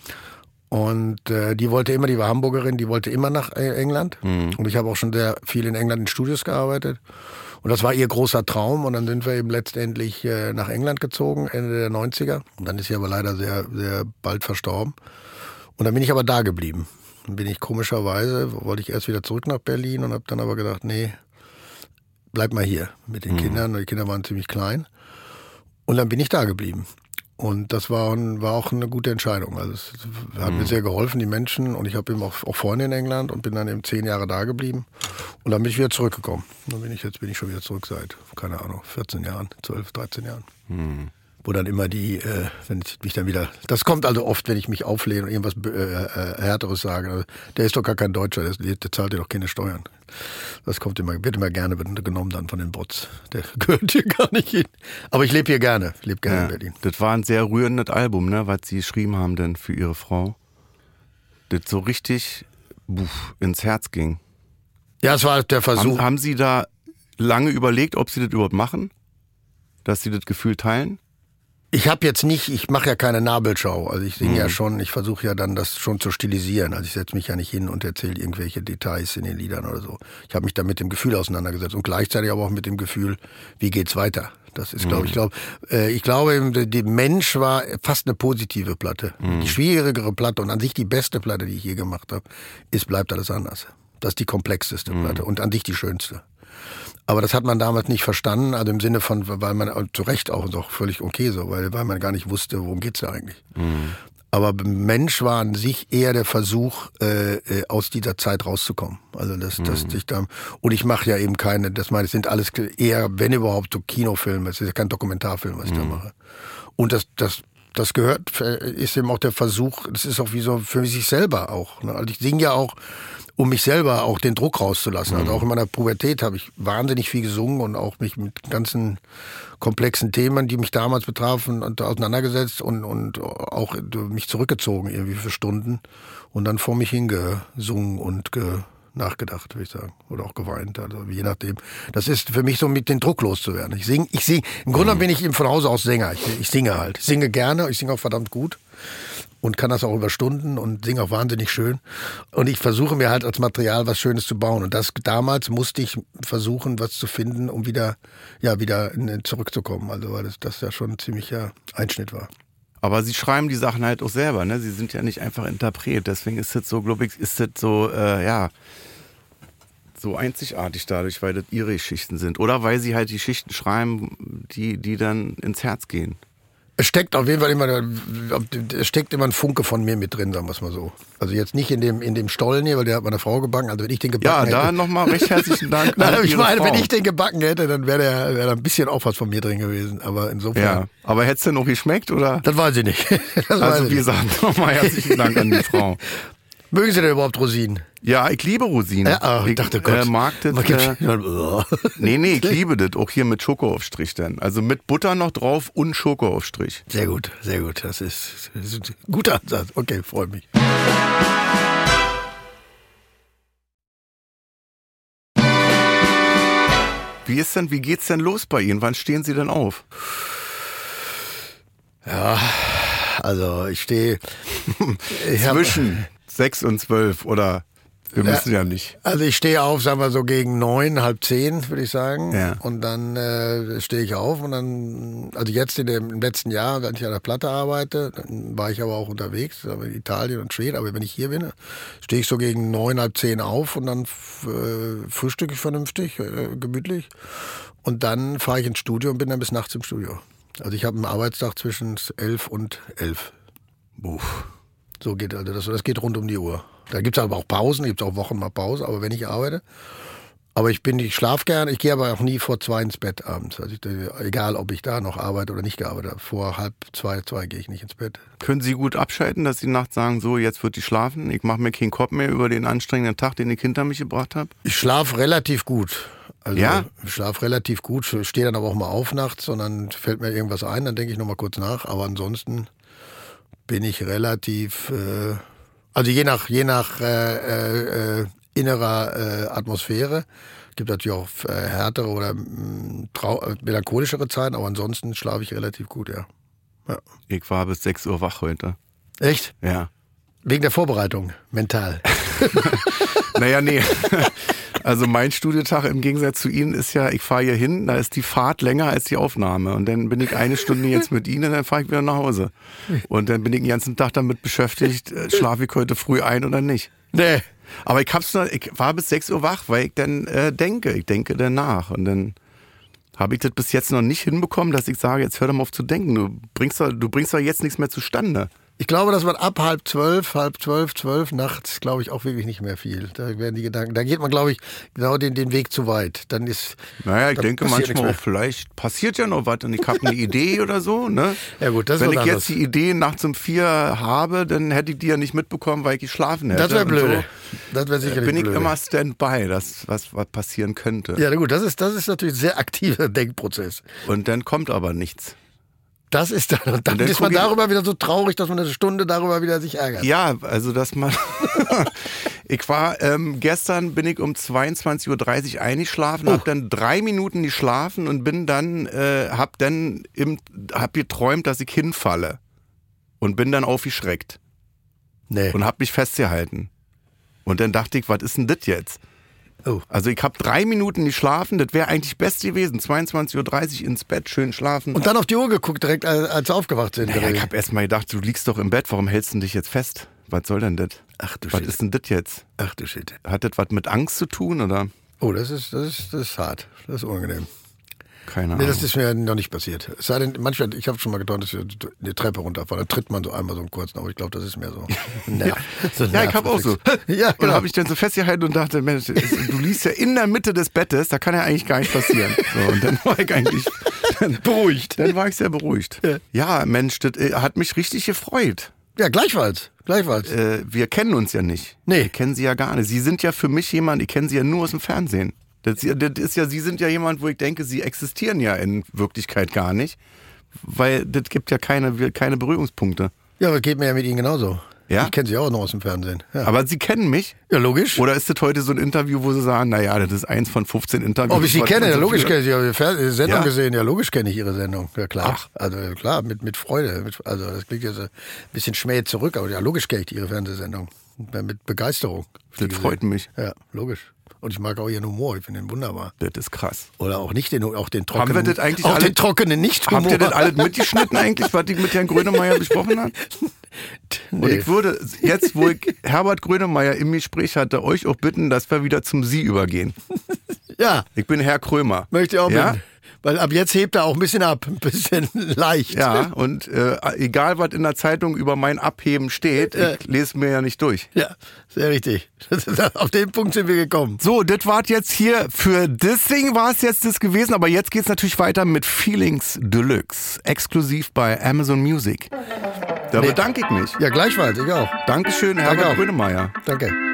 Und äh, die wollte immer, die war Hamburgerin, die wollte immer nach äh, England. Mhm. Und ich habe auch schon sehr viel in England in Studios gearbeitet. Und das war ihr großer Traum. Und dann sind wir eben letztendlich äh, nach England gezogen, Ende der 90er. Und dann ist sie aber leider sehr, sehr bald verstorben. Und dann bin ich aber da geblieben. Dann bin ich komischerweise, wollte ich erst wieder zurück nach Berlin und habe dann aber gedacht, nee, bleib mal hier mit den Kindern. Die Kinder waren ziemlich klein. Und dann bin ich da geblieben. Und das war, war auch eine gute Entscheidung. Also es hat mir sehr geholfen, die Menschen. Und ich habe eben auch, auch Freunde in England und bin dann eben zehn Jahre da geblieben. Und dann bin ich wieder zurückgekommen. Dann bin ich jetzt bin ich schon wieder zurück seit, keine Ahnung, 14 Jahren, 12, 13 Jahren. Wo dann immer die, äh, wenn ich mich dann wieder, das kommt also oft, wenn ich mich auflehne und irgendwas äh, äh, Härteres sage. Also, der ist doch gar kein Deutscher, der, der zahlt ja doch keine Steuern. Das kommt immer, wird immer gerne genommen dann von den Bots. Der gehört hier gar nicht hin. Aber ich lebe hier gerne. Ich lebe gerne ja. in Berlin. Das war ein sehr rührendes Album, ne, was Sie geschrieben haben denn für Ihre Frau. Das so richtig buff, ins Herz ging. Ja, es war der Versuch. Haben, haben Sie da lange überlegt, ob Sie das überhaupt machen? Dass Sie das Gefühl teilen? Ich habe jetzt nicht, ich mache ja keine Nabelschau. Also ich Mhm. singe ja schon, ich versuche ja dann das schon zu stilisieren. Also ich setze mich ja nicht hin und erzähle irgendwelche Details in den Liedern oder so. Ich habe mich da mit dem Gefühl auseinandergesetzt und gleichzeitig aber auch mit dem Gefühl, wie geht's weiter. Das ist, glaube ich, glaube, äh, ich glaube, der- Mensch war fast eine positive Platte. Die schwierigere Platte und an sich die beste Platte, die ich je gemacht habe, ist bleibt alles anders. Das ist die komplexeste Platte und an sich die schönste. Aber das hat man damals nicht verstanden, also im Sinne von, weil man zu Recht auch, auch völlig okay so, weil, weil man gar nicht wusste, worum geht's da eigentlich. Aber Mensch war an sich eher der Versuch, äh, äh, aus dieser Zeit rauszukommen. Also das, das sich da und ich mache ja eben keine, das meine, es sind alles eher, wenn überhaupt, so Kinofilme. Es ist ja kein Dokumentarfilm, was ich da mache. Und das, das, das gehört, äh, ist eben auch der Versuch. Das ist auch wie so für sich selber auch. Ne? Also ich singe ja auch, um mich selber auch den Druck rauszulassen. Also auch in meiner Pubertät habe ich wahnsinnig viel gesungen und auch mich mit ganzen komplexen Themen, die mich damals betrafen, auseinandergesetzt und, und auch mich zurückgezogen irgendwie für Stunden und dann vor mich hingesungen und ge, nachgedacht, würde ich sagen. Oder auch geweint, also je nachdem. Das ist für mich so mit den Druck loszuwerden. Ich singe, ich singe, im Grunde bin ich von Hause aus Sänger. Ich, ich singe halt. Ich singe gerne, ich singe auch verdammt gut und kann das auch über Stunden und singe auch wahnsinnig schön. Und ich versuche mir halt als Material was Schönes zu bauen. Und das damals musste ich versuchen, was zu finden, um wieder, ja, wieder zurückzukommen. Also weil das, das ja schon ein ziemlicher Einschnitt war. Aber sie schreiben die Sachen halt auch selber, ne? Sie sind ja nicht einfach Interpret. Deswegen ist das so, glaube ich, ist das so, äh, ja, so einzigartig dadurch, weil das ihre Geschichten sind. Oder weil sie halt die Geschichten schreiben, die, die dann ins Herz gehen. Es steckt auf jeden Fall immer, es steckt immer ein Funke von mir mit drin, sagen wir es mal so. Also jetzt nicht in dem, in dem Stollen hier, weil der hat meine Frau gebacken. Also wenn ich den gebacken ja, hätte. Ja, da nochmal recht herzlichen Dank. Nein, ich meine, Frau. wenn ich den gebacken hätte, dann wäre da wär ein bisschen auch was von mir drin gewesen. Aber insofern. Ja, aber hätte es denn noch geschmeckt, oder? Das weiß ich nicht. Das also wie gesagt, nochmal herzlichen Dank an die Frau. Mögen Sie denn überhaupt Rosinen? Ja, ich liebe Rosinen. Ja, oh, ich dachte, Gott. Äh, mag das, äh, nee, nee, ich liebe das. Auch hier mit Schokoaufstrich dann. Also mit Butter noch drauf und Schokoaufstrich. Sehr gut, sehr gut. Das ist, das ist ein guter Ansatz. Okay, freue mich. Wie ist denn, wie geht's denn los bei Ihnen? Wann stehen Sie denn auf? Ja, also ich stehe zwischen sechs und zwölf oder wir müssen ja, ja nicht. Also ich stehe auf, sagen wir so gegen neun, halb zehn, würde ich sagen. Ja. Und dann äh, stehe ich auf und dann, also jetzt in dem letzten Jahr, wenn ich an der Platte arbeite, dann war ich aber auch unterwegs, in Italien und Schweden. Aber wenn ich hier bin, stehe ich so gegen neun, halb zehn auf und dann äh, frühstücke ich vernünftig, äh, gemütlich. Und dann fahre ich ins Studio und bin dann bis nachts im Studio. Also ich habe einen Arbeitstag zwischen elf und elf. Uff. So geht also das, das geht rund um die Uhr. Da gibt es aber auch Pausen, gibt es auch Wochen mal Pause, aber wenn ich arbeite. Aber ich bin, ich schlafe gern, ich gehe aber auch nie vor zwei ins Bett abends. Also ich, egal, ob ich da noch arbeite oder nicht gearbeitet habe. Vor halb zwei, zwei gehe ich nicht ins Bett. Können Sie gut abschalten, dass Sie nachts sagen, so, jetzt wird die schlafen, ich mache mir keinen Kopf mehr über den anstrengenden Tag, den ich hinter mich gebracht habe? Ich schlafe relativ gut. Also ja? ich schlafe relativ gut, stehe dann aber auch mal auf nachts und dann fällt mir irgendwas ein, dann denke ich nochmal kurz nach. Aber ansonsten bin ich relativ, äh, also je nach, je nach äh, äh, innerer äh, Atmosphäre. Gibt natürlich auch äh, härtere oder mm, äh, melancholischere Zeiten, aber ansonsten schlafe ich relativ gut, ja. ja. Ich war bis 6 Uhr wach heute. Echt? Ja. Wegen der Vorbereitung, mental. naja, nee. Also mein Studiotag im Gegensatz zu Ihnen ist ja, ich fahre hier hin, da ist die Fahrt länger als die Aufnahme. Und dann bin ich eine Stunde jetzt mit Ihnen, dann fahre ich wieder nach Hause. Und dann bin ich den ganzen Tag damit beschäftigt, äh, schlafe ich heute früh ein oder nicht. Nee. Aber ich hab's noch, ich war bis 6 Uhr wach, weil ich dann äh, denke, ich denke danach. Und dann habe ich das bis jetzt noch nicht hinbekommen, dass ich sage, jetzt hör doch mal auf zu denken. Du bringst doch, du bringst doch jetzt nichts mehr zustande. Ich glaube, dass man ab halb zwölf, halb zwölf, zwölf nachts, glaube ich, auch wirklich nicht mehr viel. Da werden die Gedanken, da geht man, glaube ich, genau den, den Weg zu weit. Dann ist. Naja, ich denke manchmal auch, vielleicht passiert ja noch was und ich habe eine Idee oder so, ne? Ja, gut, das Wenn ich anders. jetzt die Idee nachts um vier habe, dann hätte ich die ja nicht mitbekommen, weil ich geschlafen hätte. Das wäre blöd. So das wäre sicherlich Bin ich blöde. immer Standby, dass was, was passieren könnte. Ja, gut, das ist, das ist natürlich ein sehr aktiver Denkprozess. Und dann kommt aber nichts. Das ist dann, und dann, und dann ist man darüber wieder so traurig, dass man eine Stunde darüber wieder sich ärgert. Ja, also dass man. ich war, ähm, gestern bin ich um 22.30 Uhr eingeschlafen, oh. habe dann drei Minuten geschlafen und bin dann, äh, hab dann im, hab geträumt, dass ich hinfalle. Und bin dann aufgeschreckt. Nee. Und hab mich festgehalten. Und dann dachte ich, was ist denn das jetzt? Oh. Also ich habe drei Minuten geschlafen, das wäre eigentlich best gewesen. 22.30 Uhr ins Bett, schön schlafen. Und dann auf die Uhr geguckt, direkt als sie aufgewacht sind. Naja, ich habe erst mal gedacht, du liegst doch im Bett, warum hältst du dich jetzt fest? Was soll denn das? Ach du Was Shit. ist denn das jetzt? Ach du Shit. Hat das was mit Angst zu tun, oder? Oh, das ist, das ist, das ist hart. Das ist unangenehm. Keine Ahnung. Nee, das ist mir noch nicht passiert. Es sei denn, manchmal, ich habe schon mal getan, dass ich eine Treppe runterfahre. Da tritt man so einmal so einen kurzen, aber ich glaube, das ist mehr so. ja, so ja, ich habe auch so. ja, genau. Und habe ich dann so festgehalten und dachte, Mensch, du liegst ja in der Mitte des Bettes, da kann ja eigentlich gar nichts passieren. So, und dann war ich eigentlich dann, beruhigt. Dann war ich sehr beruhigt. Ja, ja Mensch, das äh, hat mich richtig gefreut. Ja, gleichfalls. Gleichfalls. Äh, wir kennen uns ja nicht. Nee. Wir kennen sie ja gar nicht. Sie sind ja für mich jemand, ich kenne sie ja nur aus dem Fernsehen. Das, das ist ja, Sie sind ja jemand, wo ich denke, Sie existieren ja in Wirklichkeit gar nicht, weil das gibt ja keine, keine Berührungspunkte. Ja, aber geht mir ja mit Ihnen genauso. Ja? Ich kenne sie auch noch aus dem Fernsehen. Ja, Aber Sie kennen mich? ja logisch. Oder ist das heute so ein Interview, wo Sie sagen, naja, das ist eins von 15 Interviews? Ob ich sie kenne, ja, logisch kenne ich. Ich habe die Fer- die Sendung Ja? gesehen, ja, logisch kenne ich ihre Sendung. Ja, klar. Ach. Also, klar, mit, mit Freude. Also, das klingt jetzt ein bisschen schmäh zurück, aber ja, logisch kenne ich ihre Fernsehsendung. Mit Begeisterung. Das freut mich. Ja, logisch. Und ich mag auch ihren Humor, ich finde ihn wunderbar. Das ist krass. Oder auch nicht den, auch den Haben trockenen, wir das eigentlich auch alle- den trockenen Nicht-Humor. Habt ihr das alles mitgeschnitten eigentlich, was ich mit Herrn Grönemeyer besprochen habe? Und Nee. ich würde jetzt, wo ich Herbert Grönemeyer im Gespräch hatte, euch auch bitten, dass wir wieder zum Sie übergehen. Ja, Ich bin Herr Krömer. möchte ich auch Ja? mit. Weil ab jetzt hebt er auch ein bisschen ab, ein bisschen leicht. Ja, und äh, egal, was in der Zeitung über mein Abheben steht, ich lese mir ja nicht durch. Ja, sehr richtig. Auf den Punkt sind wir gekommen. So, das war jetzt hier für das Ding war es jetzt das gewesen, aber jetzt geht's natürlich weiter mit Feelings Deluxe, exklusiv bei Amazon Music. Da bedanke ich mich. Ja, gleichfalls, ich auch. Dankeschön, Danke Herbert auch. Grönemeyer. Danke.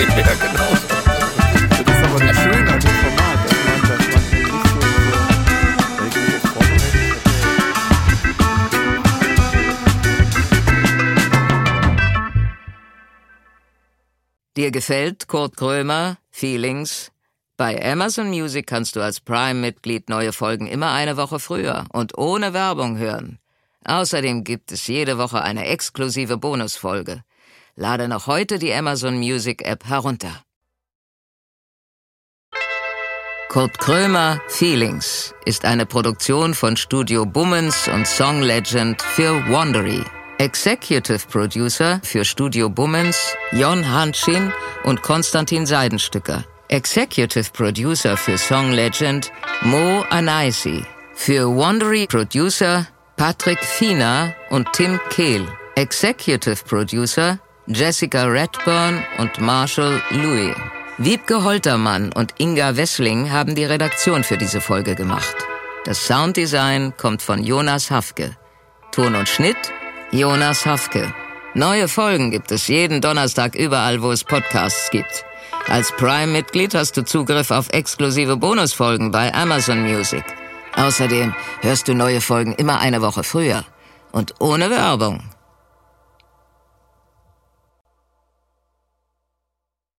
ja, genau. Das ist aber das Schöne an dem Format, Dir gefällt Kurt Krömer, Feelings? Bei Amazon Music kannst du als Prime-Mitglied neue Folgen immer eine Woche früher und ohne Werbung hören. Außerdem gibt es jede Woche eine exklusive Bonusfolge. Lade noch heute die Amazon Music App herunter. Kurt Krömer Feelings ist eine Produktion von Studio Bummens und Song Legend für Wandery. Executive Producer für Studio Bummens Jon Hanschin und Konstantin Seidenstücker. Executive Producer für Song Legend Mo Anaisi. Für Wandery Producer Patrick Fiener und Tim Kehl. Executive Producer Jessica Redburn und Marshall Louis. Wiebke Holtermann und Inga Wessling haben die Redaktion für diese Folge gemacht. Das Sounddesign kommt von Jonas Hafke. Ton und Schnitt Jonas Hafke. Neue Folgen gibt es jeden Donnerstag überall, wo es Podcasts gibt. Als Prime-Mitglied hast du Zugriff auf exklusive Bonusfolgen bei Amazon Music. Außerdem hörst du neue Folgen immer eine Woche früher und ohne Werbung.